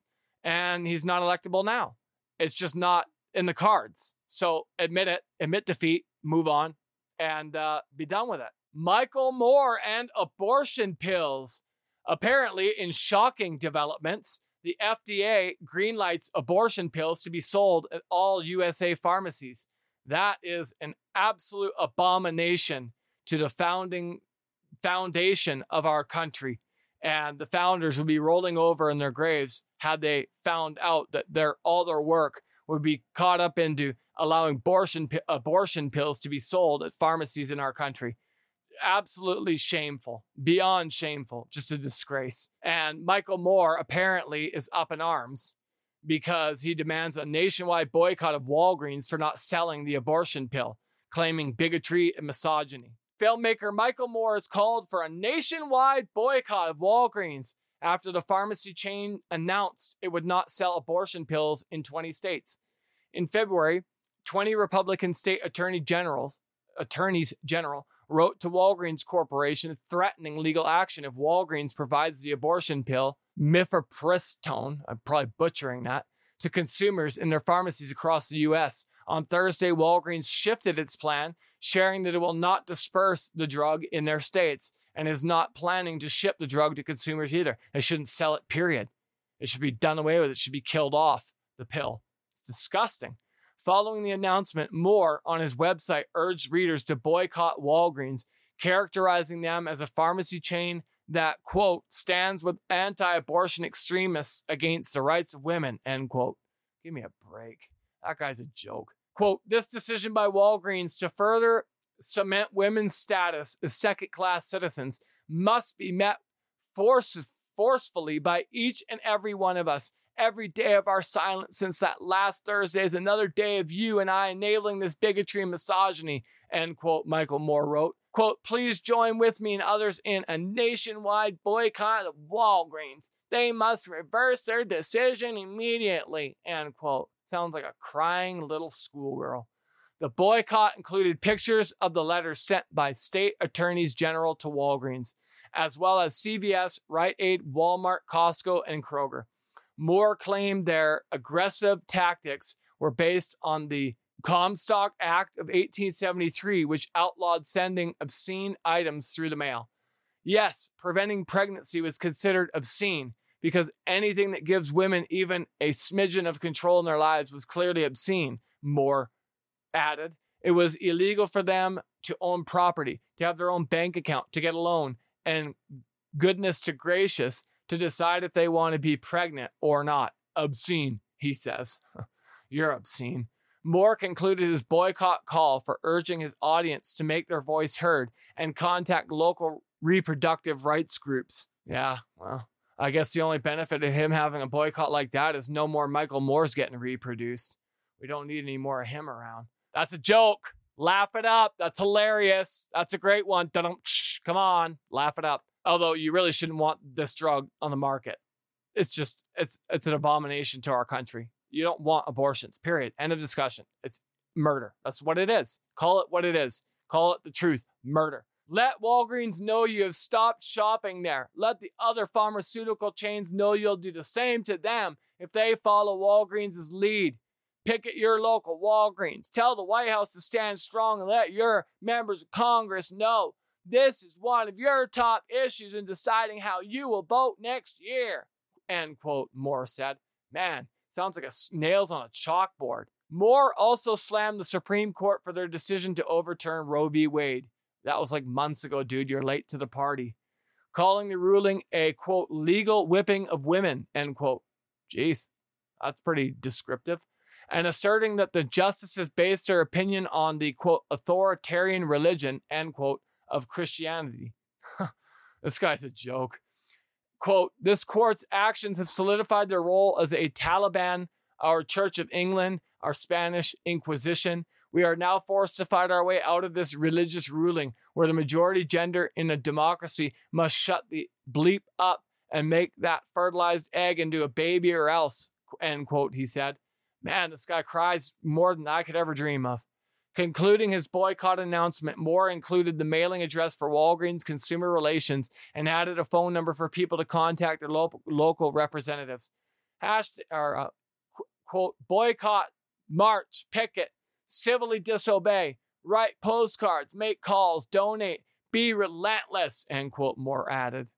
and he's not electable now. It's just not in the cards. So admit it, admit defeat, move on, and uh, be done with it. Michael Moore and abortion pills. Apparently, in shocking developments, the FDA greenlights abortion pills to be sold at all USA pharmacies. That is an absolute abomination to the founding foundation of our country. And the founders would be rolling over in their graves had they found out that their all their work would be caught up into allowing abortion abortion pills to be sold at pharmacies in our country. Absolutely shameful, beyond shameful, just a disgrace. And Michael Moore apparently is up in arms because he demands a nationwide boycott of Walgreens for not selling the abortion pill, claiming bigotry and misogyny filmmaker Michael Moore has called for a nationwide boycott of Walgreens after the pharmacy chain announced it would not sell abortion pills in 20 states. In February, 20 Republican state attorney generals, attorneys general wrote to Walgreens Corporation threatening legal action if Walgreens provides the abortion pill mifepristone, I'm probably butchering that, to consumers in their pharmacies across the US. On Thursday, Walgreens shifted its plan sharing that it will not disperse the drug in their states and is not planning to ship the drug to consumers either. They shouldn't sell it, period. It should be done away with. It should be killed off, the pill. It's disgusting. Following the announcement, Moore on his website urged readers to boycott Walgreens, characterizing them as a pharmacy chain that, quote, stands with anti abortion extremists against the rights of women, end quote. Give me a break. That guy's a joke. Quote, this decision by Walgreens to further cement women's status as second class citizens must be met force- forcefully by each and every one of us. Every day of our silence since that last Thursday is another day of you and I enabling this bigotry and misogyny, end quote, Michael Moore wrote. Quote, please join with me and others in a nationwide boycott of Walgreens. They must reverse their decision immediately, end quote. Sounds like a crying little schoolgirl. The boycott included pictures of the letters sent by state attorneys general to Walgreens, as well as CVS, Rite Aid, Walmart, Costco, and Kroger. Moore claimed their aggressive tactics were based on the Comstock Act of 1873, which outlawed sending obscene items through the mail. Yes, preventing pregnancy was considered obscene because anything that gives women even a smidgen of control in their lives was clearly obscene. More added, it was illegal for them to own property, to have their own bank account, to get a loan, and goodness to gracious, to decide if they want to be pregnant or not. Obscene, he says. You're obscene. Moore concluded his boycott call for urging his audience to make their voice heard and contact local reproductive rights groups. Yeah, well, I guess the only benefit of him having a boycott like that is no more Michael Moore's getting reproduced. We don't need any more of him around. That's a joke. Laugh it up. That's hilarious. That's a great one. Come on, laugh it up. Although you really shouldn't want this drug on the market. It's just it's it's an abomination to our country. You don't want abortions. Period. End of discussion. It's murder. That's what it is. Call it what it is. Call it the truth. Murder. Let Walgreens know you have stopped shopping there. Let the other pharmaceutical chains know you'll do the same to them if they follow Walgreens' lead. Picket your local Walgreens. Tell the White House to stand strong and let your members of Congress know this is one of your top issues in deciding how you will vote next year. End quote, Moore said. Man, sounds like a nails on a chalkboard. Moore also slammed the Supreme Court for their decision to overturn Roe v. Wade. That was like months ago, dude. You're late to the party. Calling the ruling a quote, legal whipping of women, end quote. Jeez, that's pretty descriptive and asserting that the justices based their opinion on the quote authoritarian religion end quote of Christianity. this guy's a joke. Quote, this court's actions have solidified their role as a Taliban, our Church of England, our Spanish Inquisition. We are now forced to fight our way out of this religious ruling where the majority gender in a democracy must shut the bleep up and make that fertilized egg into a baby or else, end quote, he said. Man, this guy cries more than I could ever dream of. Concluding his boycott announcement, Moore included the mailing address for Walgreens Consumer Relations and added a phone number for people to contact their lo- local representatives. Hashtag, or, uh, quote, boycott, march, picket, civilly disobey, write postcards, make calls, donate, be relentless, end quote, Moore added.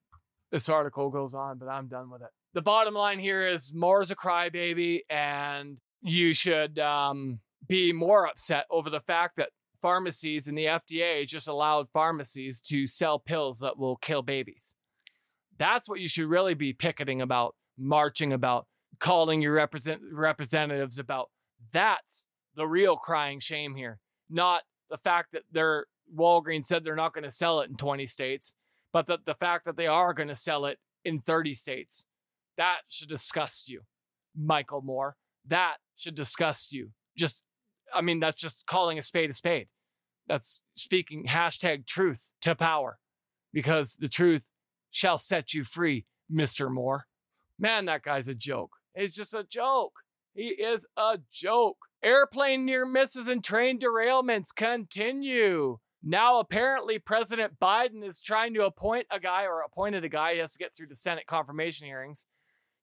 This article goes on, but I'm done with it. The bottom line here is Moore's a crybaby, and you should um, be more upset over the fact that pharmacies and the FDA just allowed pharmacies to sell pills that will kill babies. That's what you should really be picketing about, marching about, calling your represent- representatives about. That's the real crying shame here, not the fact that their Walgreens said they're not going to sell it in 20 states, but the, the fact that they are going to sell it in 30 states. That should disgust you, Michael Moore. That should disgust you. Just, I mean, that's just calling a spade a spade. That's speaking hashtag truth to power because the truth shall set you free, Mr. Moore. Man, that guy's a joke. He's just a joke. He is a joke. Airplane near misses and train derailments continue. Now, apparently, President Biden is trying to appoint a guy or appointed a guy. He has to get through the Senate confirmation hearings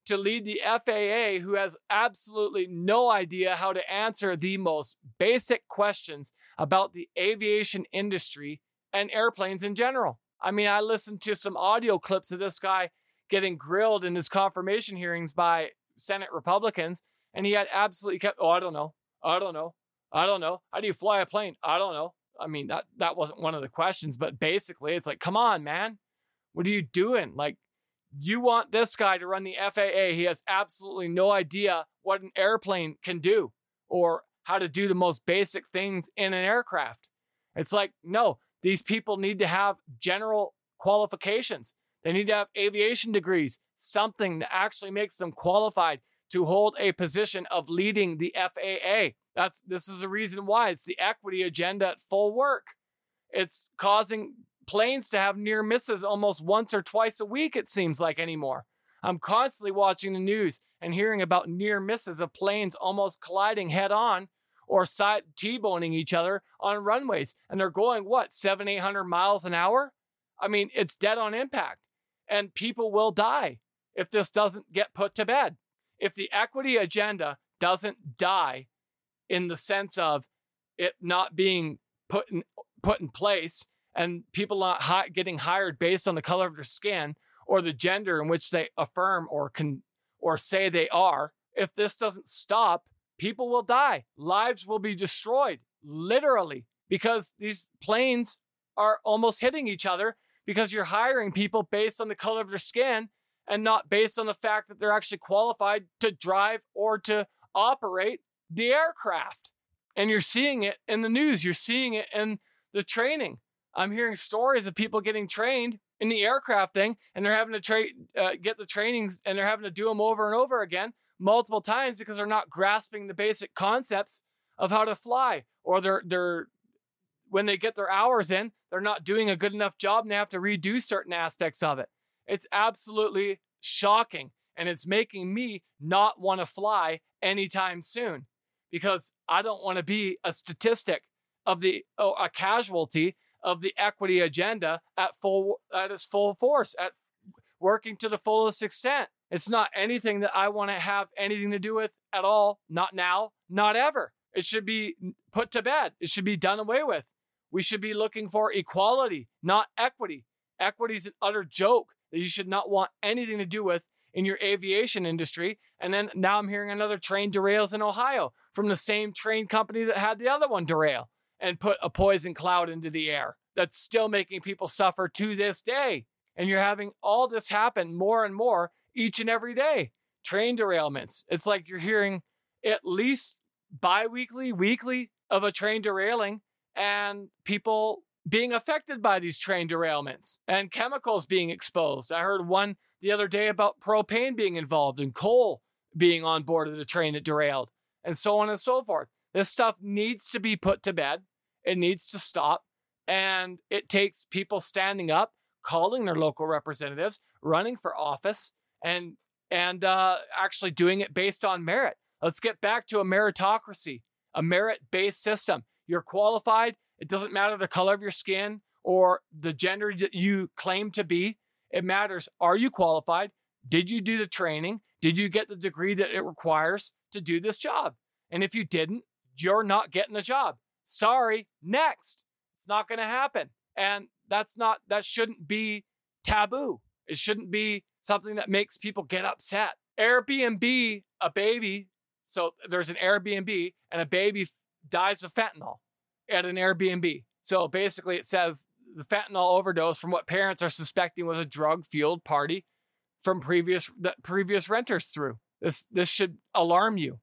to lead the FAA, who has absolutely no idea how to answer the most basic questions about the aviation industry and airplanes in general. I mean, I listened to some audio clips of this guy getting grilled in his confirmation hearings by Senate Republicans, and he had absolutely kept, oh, I don't know. I don't know. I don't know. How do you fly a plane? I don't know. I mean, that, that wasn't one of the questions, but basically, it's like, come on, man. What are you doing? Like, you want this guy to run the FAA. He has absolutely no idea what an airplane can do or how to do the most basic things in an aircraft. It's like, no, these people need to have general qualifications. They need to have aviation degrees, something that actually makes them qualified to hold a position of leading the FAA. That's this is the reason why it's the equity agenda at full work. It's causing planes to have near misses almost once or twice a week, it seems like anymore. I'm constantly watching the news and hearing about near misses of planes almost colliding head on or side T-boning each other on runways. And they're going, what, seven, 800 miles an hour? I mean, it's dead on impact. And people will die if this doesn't get put to bed. If the equity agenda doesn't die in the sense of it not being put in, put in place and people not hi- getting hired based on the color of their skin or the gender in which they affirm or can or say they are. If this doesn't stop, people will die. Lives will be destroyed, literally, because these planes are almost hitting each other because you're hiring people based on the color of their skin and not based on the fact that they're actually qualified to drive or to operate the aircraft. And you're seeing it in the news, you're seeing it in the training. I'm hearing stories of people getting trained in the aircraft thing and they're having to tra- uh, get the trainings and they're having to do them over and over again multiple times because they're not grasping the basic concepts of how to fly or they're they're when they get their hours in they're not doing a good enough job and they have to redo certain aspects of it it's absolutely shocking and it's making me not want to fly anytime soon because i don't want to be a statistic of the oh, a casualty of the equity agenda at full at its full force, at working to the fullest extent. It's not anything that I want to have anything to do with at all. Not now, not ever. It should be put to bed. It should be done away with. We should be looking for equality, not equity. Equity is an utter joke that you should not want anything to do with in your aviation industry. And then now I'm hearing another train derails in Ohio from the same train company that had the other one derail and put a poison cloud into the air that's still making people suffer to this day. And you're having all this happen more and more each and every day. Train derailments. It's like you're hearing at least bi weekly, weekly of a train derailing and people being affected by these train derailments and chemicals being exposed. I heard one the other day about propane being involved and coal being on board of the train that derailed and so on and so forth. This stuff needs to be put to bed. It needs to stop. And it takes people standing up, calling their local representatives, running for office, and and uh, actually doing it based on merit. Let's get back to a meritocracy, a merit-based system. You're qualified. It doesn't matter the color of your skin or the gender that you claim to be. It matters. Are you qualified? Did you do the training? Did you get the degree that it requires to do this job? And if you didn't, you're not getting a job. Sorry, next. It's not going to happen. And that's not, that shouldn't be taboo. It shouldn't be something that makes people get upset. Airbnb, a baby, so there's an Airbnb and a baby dies of fentanyl at an Airbnb. So basically, it says the fentanyl overdose from what parents are suspecting was a drug fueled party from previous that previous renters threw. This this should alarm you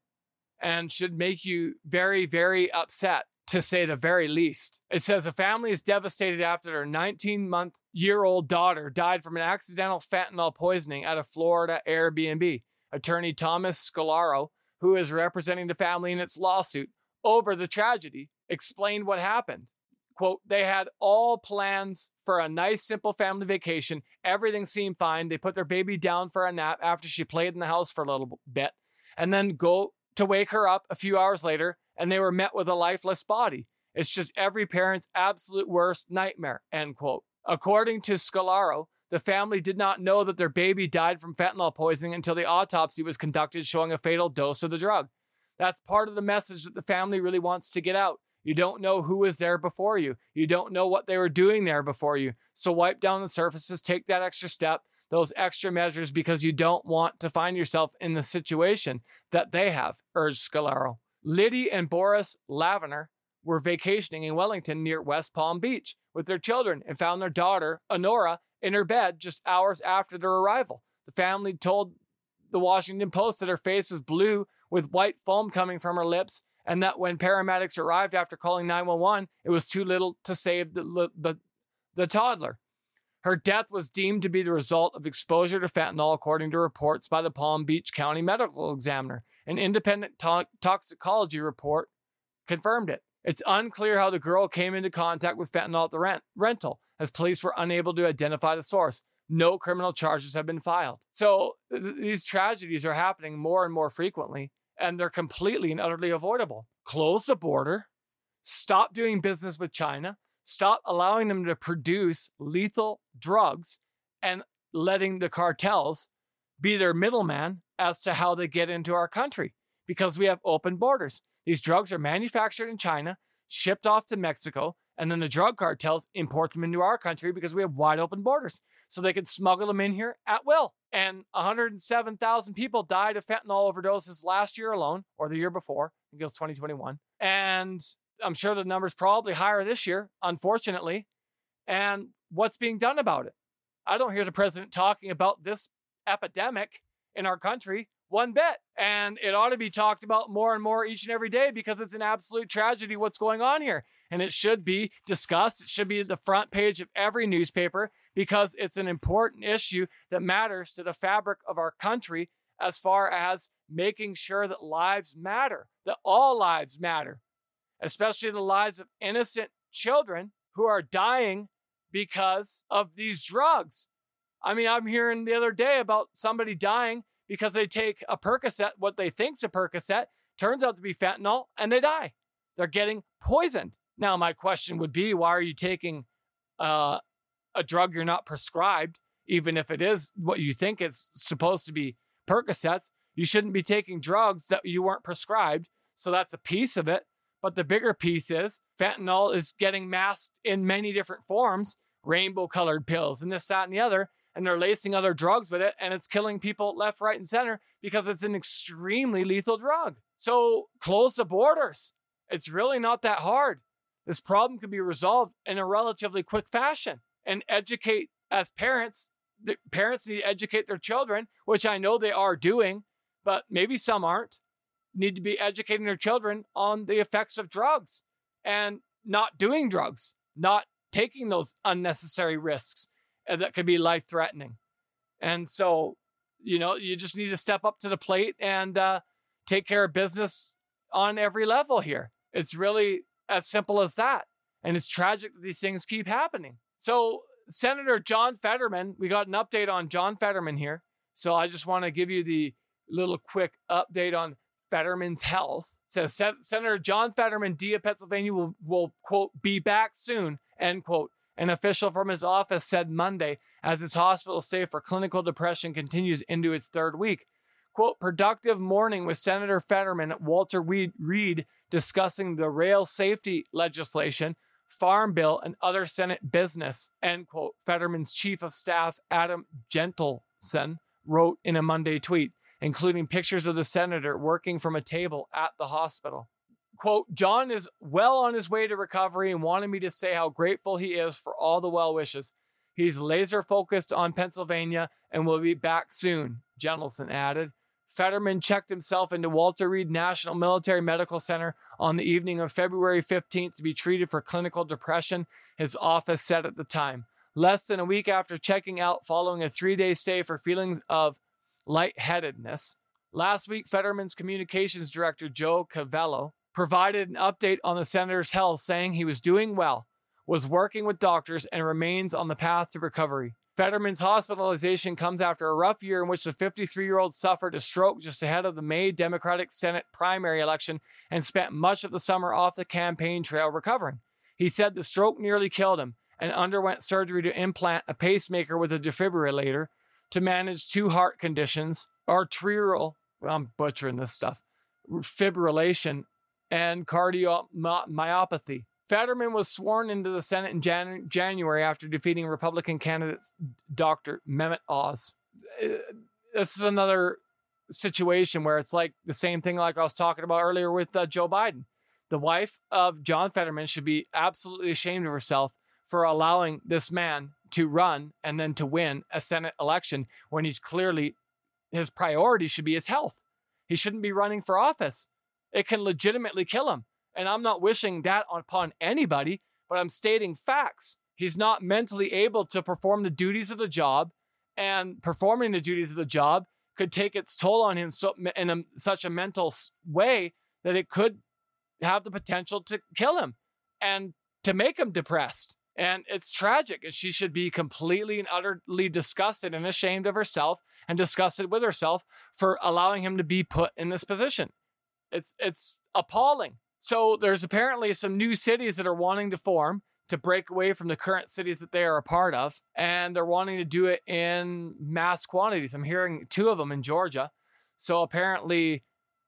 and should make you very very upset to say the very least. It says a family is devastated after their 19 month year old daughter died from an accidental fentanyl poisoning at a Florida Airbnb. Attorney Thomas Scolaro, who is representing the family in its lawsuit over the tragedy, explained what happened. Quote, they had all plans for a nice, simple family vacation. Everything seemed fine. They put their baby down for a nap after she played in the house for a little bit and then go to wake her up a few hours later and they were met with a lifeless body. It's just every parent's absolute worst nightmare, end quote. According to Scolaro, the family did not know that their baby died from fentanyl poisoning until the autopsy was conducted showing a fatal dose of the drug. That's part of the message that the family really wants to get out. You don't know who was there before you. You don't know what they were doing there before you. So wipe down the surfaces, take that extra step, those extra measures because you don't want to find yourself in the situation that they have, urged Scolaro. Liddy and Boris Lavender were vacationing in Wellington near West Palm Beach with their children and found their daughter, Honora, in her bed just hours after their arrival. The family told the Washington Post that her face was blue with white foam coming from her lips and that when paramedics arrived after calling 911, it was too little to save the, the, the toddler. Her death was deemed to be the result of exposure to fentanyl, according to reports by the Palm Beach County Medical Examiner. An independent to- toxicology report confirmed it. It's unclear how the girl came into contact with fentanyl at the rent- rental, as police were unable to identify the source. No criminal charges have been filed. So th- these tragedies are happening more and more frequently, and they're completely and utterly avoidable. Close the border, stop doing business with China, stop allowing them to produce lethal drugs, and letting the cartels be their middleman as to how they get into our country because we have open borders. These drugs are manufactured in China, shipped off to Mexico, and then the drug cartels import them into our country because we have wide open borders. So they can smuggle them in here at will. And 107,000 people died of fentanyl overdoses last year alone, or the year before. I think it was 2021. And I'm sure the number's probably higher this year, unfortunately. And what's being done about it? I don't hear the president talking about this epidemic in our country one bit. And it ought to be talked about more and more each and every day because it's an absolute tragedy what's going on here. And it should be discussed. It should be the front page of every newspaper because it's an important issue that matters to the fabric of our country as far as making sure that lives matter, that all lives matter, especially the lives of innocent children who are dying because of these drugs. I mean, I'm hearing the other day about somebody dying because they take a Percocet, what they think's a Percocet, turns out to be fentanyl, and they die. They're getting poisoned. Now, my question would be, why are you taking uh, a drug you're not prescribed, even if it is what you think it's supposed to be Percocets? You shouldn't be taking drugs that you weren't prescribed. So that's a piece of it. But the bigger piece is fentanyl is getting masked in many different forms, rainbow colored pills, and this, that, and the other and they're lacing other drugs with it and it's killing people left, right, and center because it's an extremely lethal drug. So close the borders. It's really not that hard. This problem can be resolved in a relatively quick fashion and educate as parents. The parents need to educate their children, which I know they are doing, but maybe some aren't. Need to be educating their children on the effects of drugs and not doing drugs, not taking those unnecessary risks that could be life threatening. And so, you know, you just need to step up to the plate and uh, take care of business on every level here. It's really as simple as that. And it's tragic that these things keep happening. So, Senator John Fetterman, we got an update on John Fetterman here. So, I just want to give you the little quick update on Fetterman's health. Says Sen- Senator John Fetterman, D of Pennsylvania, will, will, quote, be back soon, end quote. An official from his office said Monday as his hospital stay for clinical depression continues into its third week. Quote, productive morning with Senator Fetterman, Walter Reed discussing the rail safety legislation, farm bill, and other Senate business, end quote. Fetterman's chief of staff, Adam Gentleson, wrote in a Monday tweet, including pictures of the senator working from a table at the hospital quote, John is well on his way to recovery and wanted me to say how grateful he is for all the well wishes. He's laser focused on Pennsylvania and will be back soon, Gentleson added. Fetterman checked himself into Walter Reed National Military Medical Center on the evening of February 15th to be treated for clinical depression, his office said at the time. Less than a week after checking out following a three day stay for feelings of lightheadedness, last week, Fetterman's communications director, Joe Calvello, provided an update on the senator's health, saying he was doing well, was working with doctors, and remains on the path to recovery. Fetterman's hospitalization comes after a rough year in which the 53 year old suffered a stroke just ahead of the May Democratic Senate primary election and spent much of the summer off the campaign trail recovering. He said the stroke nearly killed him and underwent surgery to implant a pacemaker with a defibrillator to manage two heart conditions arterial, I'm butchering this stuff, fibrillation and cardiomyopathy. Fetterman was sworn into the Senate in Jan- January after defeating Republican candidate Dr. Mehmet Oz. Uh, this is another situation where it's like the same thing like I was talking about earlier with uh, Joe Biden. The wife of John Fetterman should be absolutely ashamed of herself for allowing this man to run and then to win a Senate election when he's clearly his priority should be his health. He shouldn't be running for office. It can legitimately kill him. And I'm not wishing that upon anybody, but I'm stating facts. He's not mentally able to perform the duties of the job, and performing the duties of the job could take its toll on him so, in a, such a mental way that it could have the potential to kill him and to make him depressed. And it's tragic. And she should be completely and utterly disgusted and ashamed of herself and disgusted with herself for allowing him to be put in this position. It's it's appalling. So there's apparently some new cities that are wanting to form to break away from the current cities that they are a part of, and they're wanting to do it in mass quantities. I'm hearing two of them in Georgia. So apparently,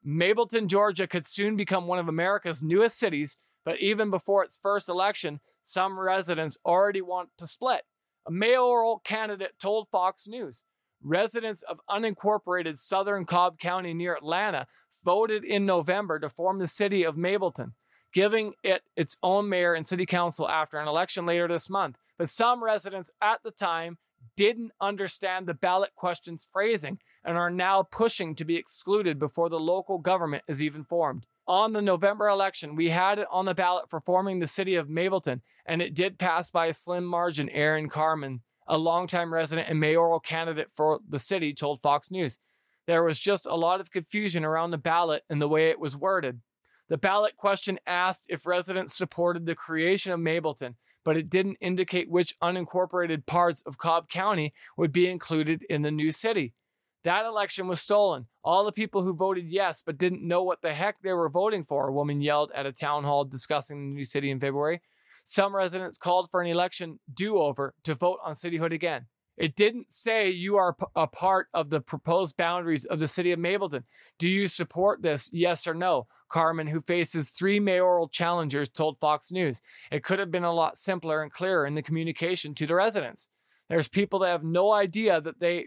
Mableton, Georgia could soon become one of America's newest cities, but even before its first election, some residents already want to split. A mayoral candidate told Fox News residents of unincorporated southern Cobb County near Atlanta voted in November to form the city of Mableton, giving it its own mayor and city council after an election later this month. But some residents at the time didn't understand the ballot question's phrasing and are now pushing to be excluded before the local government is even formed. On the November election, we had it on the ballot for forming the city of Mableton, and it did pass by a slim margin. Aaron Carmen, a longtime resident and mayoral candidate for the city, told Fox News. There was just a lot of confusion around the ballot and the way it was worded. The ballot question asked if residents supported the creation of Mableton, but it didn't indicate which unincorporated parts of Cobb County would be included in the new city. That election was stolen. All the people who voted yes but didn't know what the heck they were voting for, a woman yelled at a town hall discussing the new city in February. Some residents called for an election do over to vote on cityhood again. It didn't say you are a part of the proposed boundaries of the city of Mableton. Do you support this? Yes or no? Carmen, who faces three mayoral challengers, told Fox News. It could have been a lot simpler and clearer in the communication to the residents. There's people that have no idea that they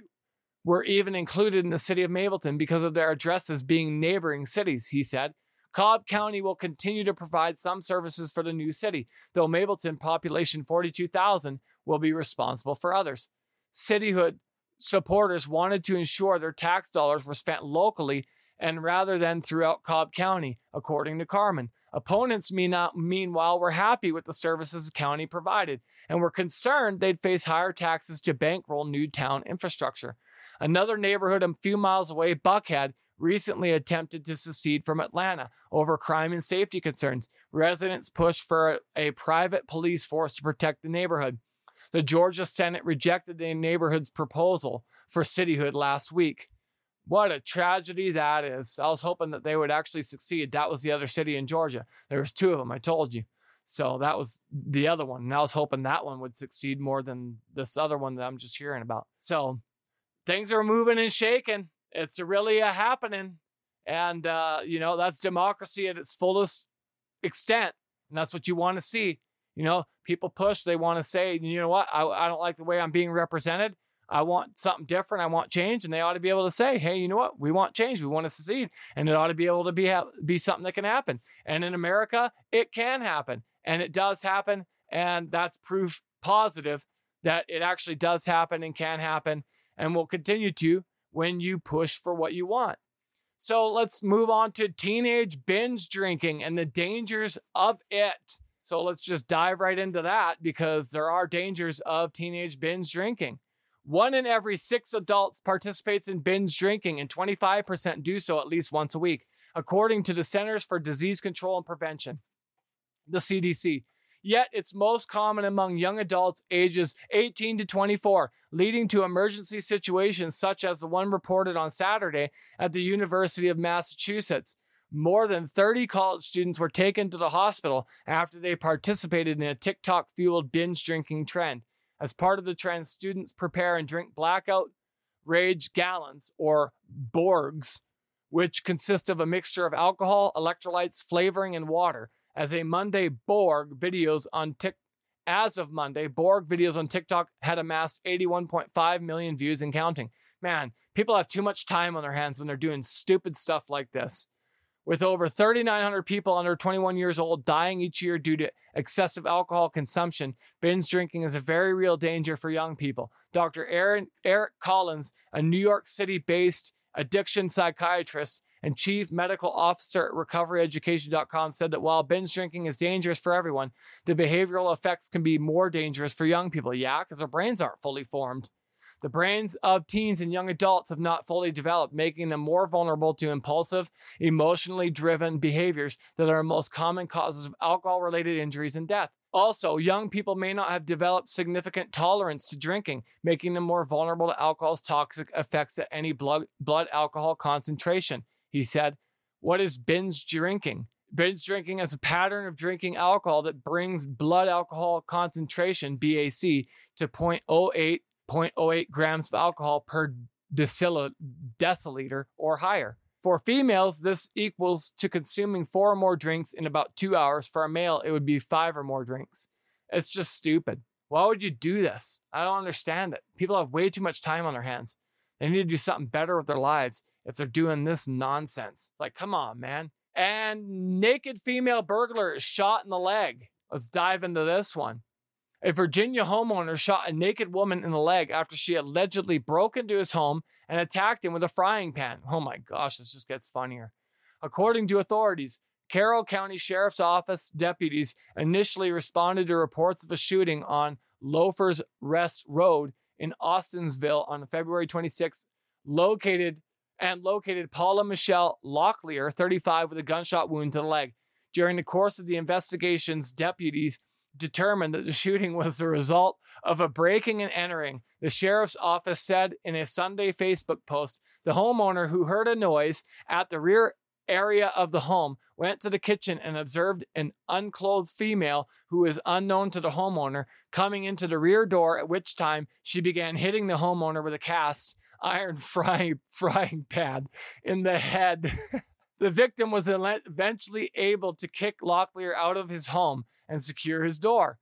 were even included in the city of Mableton because of their addresses being neighboring cities, he said. Cobb County will continue to provide some services for the new city, though Mableton, population 42,000, will be responsible for others. Cityhood supporters wanted to ensure their tax dollars were spent locally and rather than throughout Cobb County, according to Carmen. Opponents meanwhile were happy with the services the county provided and were concerned they'd face higher taxes to bankroll new town infrastructure. Another neighborhood a few miles away, Buckhead, recently attempted to secede from Atlanta over crime and safety concerns. Residents pushed for a, a, private police force to protect the neighborhood. The Georgia Senate rejected the neighborhood's proposal for cityhood last week. What a tragedy that is. I was hoping that they would actually succeed. That was the other city in Georgia. There was two of them, I told you. So that was the other one. And I was hoping that one would succeed more than this other one that I'm just hearing about. So things are moving and shaking. It's really a happening. And, uh, you know, that's democracy at its fullest extent. And that's what you want to see. You know, people push, they want to say, you know what, I, I don't like the way I'm being represented. I want something different. I want change. And they ought to be able to say, hey, you know what? We want change. We want to succeed. And it ought to be able to be, ha- be something that can happen. And in America, it can happen. And it does happen. And that's proof positive that it actually does happen and can happen and will continue to when you push for what you want. So let's move on to teenage binge drinking and the dangers of it. So let's just dive right into that because there are dangers of teenage binge drinking. One in every six adults participates in binge drinking, and 25% do so at least once a week, according to the Centers for Disease Control and Prevention, the CDC. Yet it's most common among young adults ages 18 to 24, leading to emergency situations such as the one reported on Saturday at the University of Massachusetts. More than 30 college students were taken to the hospital after they participated in a TikTok fueled binge drinking trend. As part of the trend, students prepare and drink blackout rage gallons or Borgs, which consist of a mixture of alcohol, electrolytes, flavoring, and water as a Monday Borg videos on Tik. As of Monday, Borg videos on TikTok had amassed 81.5 million views and counting. Man, people have too much time on their hands when they're doing stupid stuff like this. With over 3,900 people under 21 years old dying each year due to excessive alcohol consumption, binge drinking is a very real danger for young people. Dr. Aaron, Eric Collins, a New York City based addiction psychiatrist, and chief medical officer at recoveryeducation.com said that while binge drinking is dangerous for everyone, the behavioral effects can be more dangerous for young people. Yeah, because their brains aren't fully formed. The brains of teens and young adults have not fully developed, making them more vulnerable to impulsive, emotionally driven behaviors that are most common causes of alcohol related injuries and death. Also, young people may not have developed significant tolerance to drinking, making them more vulnerable to alcohol's toxic effects at any blood, blood alcohol concentration. He said, What is binge drinking? Binge drinking is a pattern of drinking alcohol that brings blood alcohol concentration, BAC, to 0.08, 0.08 grams of alcohol per deciliter or higher. For females, this equals to consuming four or more drinks in about two hours. For a male, it would be five or more drinks. It's just stupid. Why would you do this? I don't understand it. People have way too much time on their hands. They need to do something better with their lives if they're doing this nonsense. It's like, come on, man. And naked female burglar is shot in the leg. Let's dive into this one. A Virginia homeowner shot a naked woman in the leg after she allegedly broke into his home and attacked him with a frying pan. Oh my gosh, this just gets funnier. According to authorities, Carroll County Sheriff's Office deputies initially responded to reports of a shooting on Loafers Rest Road in Austinville on February 26, located and located Paula Michelle Locklear, 35, with a gunshot wound to the leg. During the course of the investigations, deputies determined that the shooting was the result of a breaking and entering. The sheriff's office said in a Sunday Facebook post the homeowner who heard a noise at the rear area of the home went to the kitchen and observed an unclothed female who is unknown to the homeowner coming into the rear door, at which time she began hitting the homeowner with a cast iron frying, frying pan in the head. the victim was eventually able to kick Locklear out of his home and secure his door.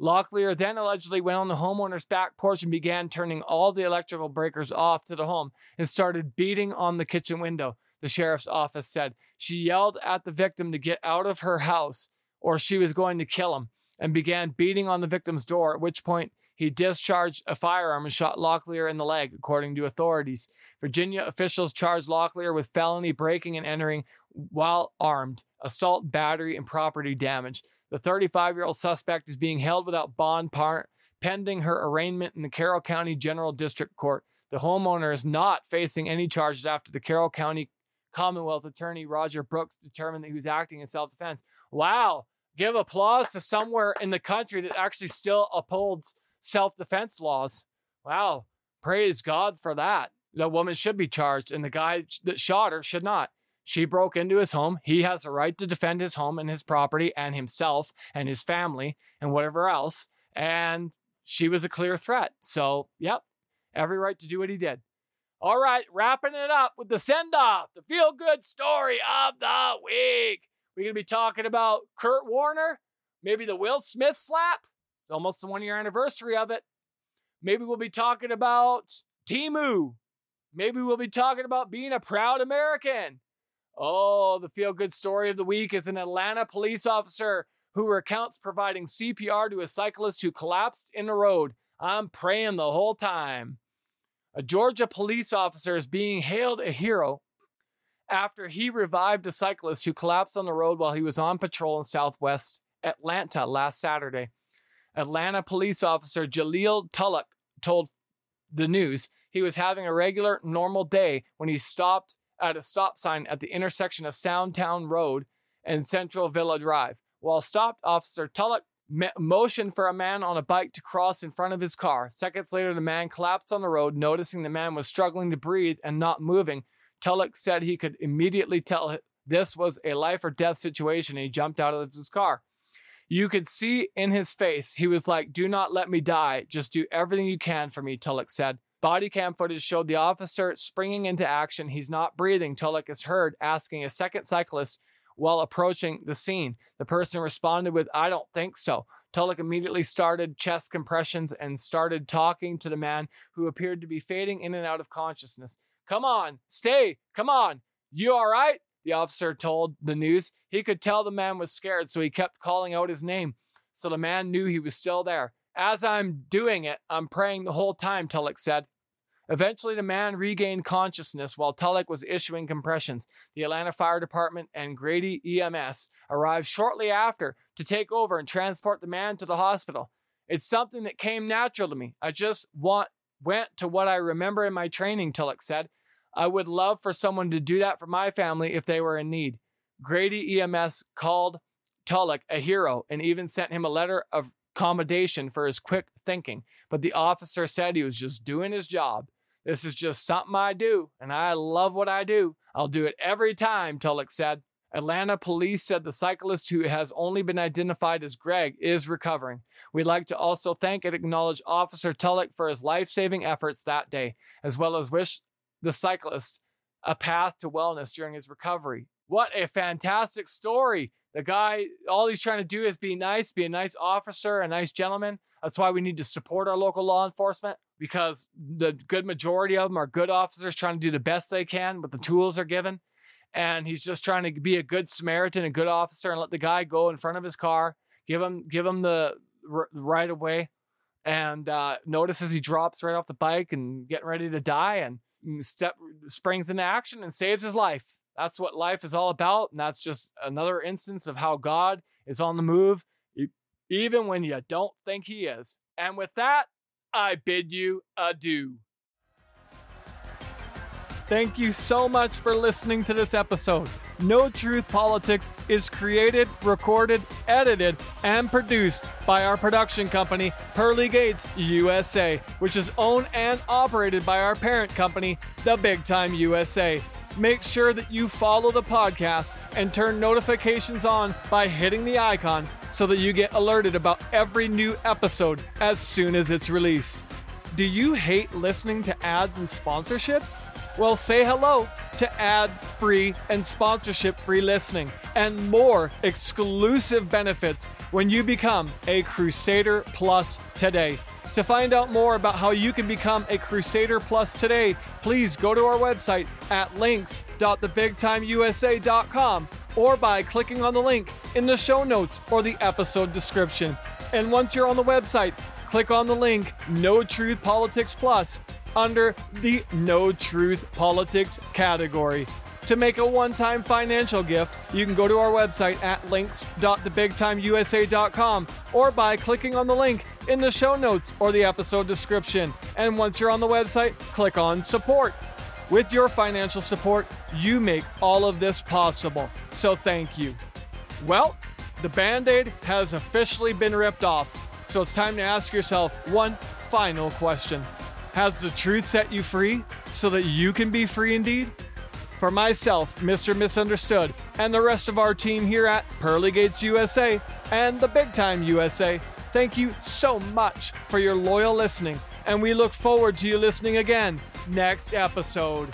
Locklear then allegedly went on the homeowner's back porch and began turning all the electrical breakers off to the home and started beating on the kitchen window, the sheriff's office said. She yelled at the victim to get out of her house or she was going to kill him and began beating on the victim's door, at which point he discharged a firearm and shot Locklear in the leg, according to authorities. Virginia officials charged Locklear with felony breaking and entering while armed, assault, battery, and property damage. The 35 year old suspect is being held without bond part, pending her arraignment in the Carroll County General District Court. The homeowner is not facing any charges after the Carroll County Commonwealth Attorney Roger Brooks determined that he was acting in self defense. Wow. Give applause to somewhere in the country that actually still upholds self defense laws. Wow. Praise God for that. The woman should be charged, and the guy that shot her should not. She broke into his home. He has a right to defend his home and his property and himself and his family and whatever else. And she was a clear threat. So, yep, every right to do what he did. All right, wrapping it up with the send off, the feel good story of the week. We're going to be talking about Kurt Warner, maybe the Will Smith slap. Almost the one year anniversary of it. Maybe we'll be talking about Temu. Maybe we'll be talking about being a proud American. Oh, the feel good story of the week is an Atlanta police officer who recounts providing CPR to a cyclist who collapsed in the road. I'm praying the whole time. A Georgia police officer is being hailed a hero after he revived a cyclist who collapsed on the road while he was on patrol in southwest Atlanta last Saturday. Atlanta police officer Jaleel Tullock told the news he was having a regular, normal day when he stopped at a stop sign at the intersection of Soundtown Road and Central Villa Drive. While stopped, Officer Tullock motioned for a man on a bike to cross in front of his car. Seconds later, the man collapsed on the road. Noticing the man was struggling to breathe and not moving, Tullock said he could immediately tell this was a life or death situation and he jumped out of his car. You could see in his face, he was like, Do not let me die. Just do everything you can for me, Tullock said. Body cam footage showed the officer springing into action. He's not breathing. Tullock is heard asking a second cyclist while approaching the scene. The person responded with, I don't think so. Tullock immediately started chest compressions and started talking to the man who appeared to be fading in and out of consciousness. Come on, stay, come on. You all right? The officer told the news. He could tell the man was scared, so he kept calling out his name. So the man knew he was still there. As I'm doing it, I'm praying the whole time, Tullock said. Eventually, the man regained consciousness while Tullock was issuing compressions. The Atlanta Fire Department and Grady EMS arrived shortly after to take over and transport the man to the hospital. It's something that came natural to me. I just want went to what I remember in my training, Tullock said. I would love for someone to do that for my family if they were in need. Grady EMS called Tullock a hero and even sent him a letter of commendation for his quick thinking, but the officer said he was just doing his job. This is just something I do, and I love what I do. I'll do it every time, Tullock said. Atlanta police said the cyclist who has only been identified as Greg is recovering. We'd like to also thank and acknowledge Officer Tullock for his life saving efforts that day, as well as wish the cyclist a path to wellness during his recovery. What a fantastic story. The guy, all he's trying to do is be nice, be a nice officer, a nice gentleman. That's why we need to support our local law enforcement because the good majority of them are good officers trying to do the best they can with the tools they're given. And he's just trying to be a good Samaritan, a good officer, and let the guy go in front of his car, give him give him the r- right of way, and uh, notices he drops right off the bike and getting ready to die, and step springs into action and saves his life. That's what life is all about. And that's just another instance of how God is on the move, even when you don't think he is. And with that, I bid you adieu. Thank you so much for listening to this episode. Know Truth Politics is created, recorded, edited, and produced by our production company, Pearly Gates USA, which is owned and operated by our parent company, The Big Time USA. Make sure that you follow the podcast and turn notifications on by hitting the icon so that you get alerted about every new episode as soon as it's released. Do you hate listening to ads and sponsorships? Well, say hello to ad free and sponsorship free listening and more exclusive benefits when you become a Crusader Plus today. To find out more about how you can become a Crusader Plus today, please go to our website at links.thebigtimeusa.com or by clicking on the link in the show notes or the episode description. And once you're on the website, click on the link Know Truth Politics Plus under the Know Truth Politics category. To make a one time financial gift, you can go to our website at links.thebigtimeusa.com or by clicking on the link in the show notes or the episode description. And once you're on the website, click on support. With your financial support, you make all of this possible. So thank you. Well, the band aid has officially been ripped off. So it's time to ask yourself one final question Has the truth set you free so that you can be free indeed? For myself, Mr. Misunderstood, and the rest of our team here at Pearly Gates USA and the Big Time USA, thank you so much for your loyal listening, and we look forward to you listening again next episode.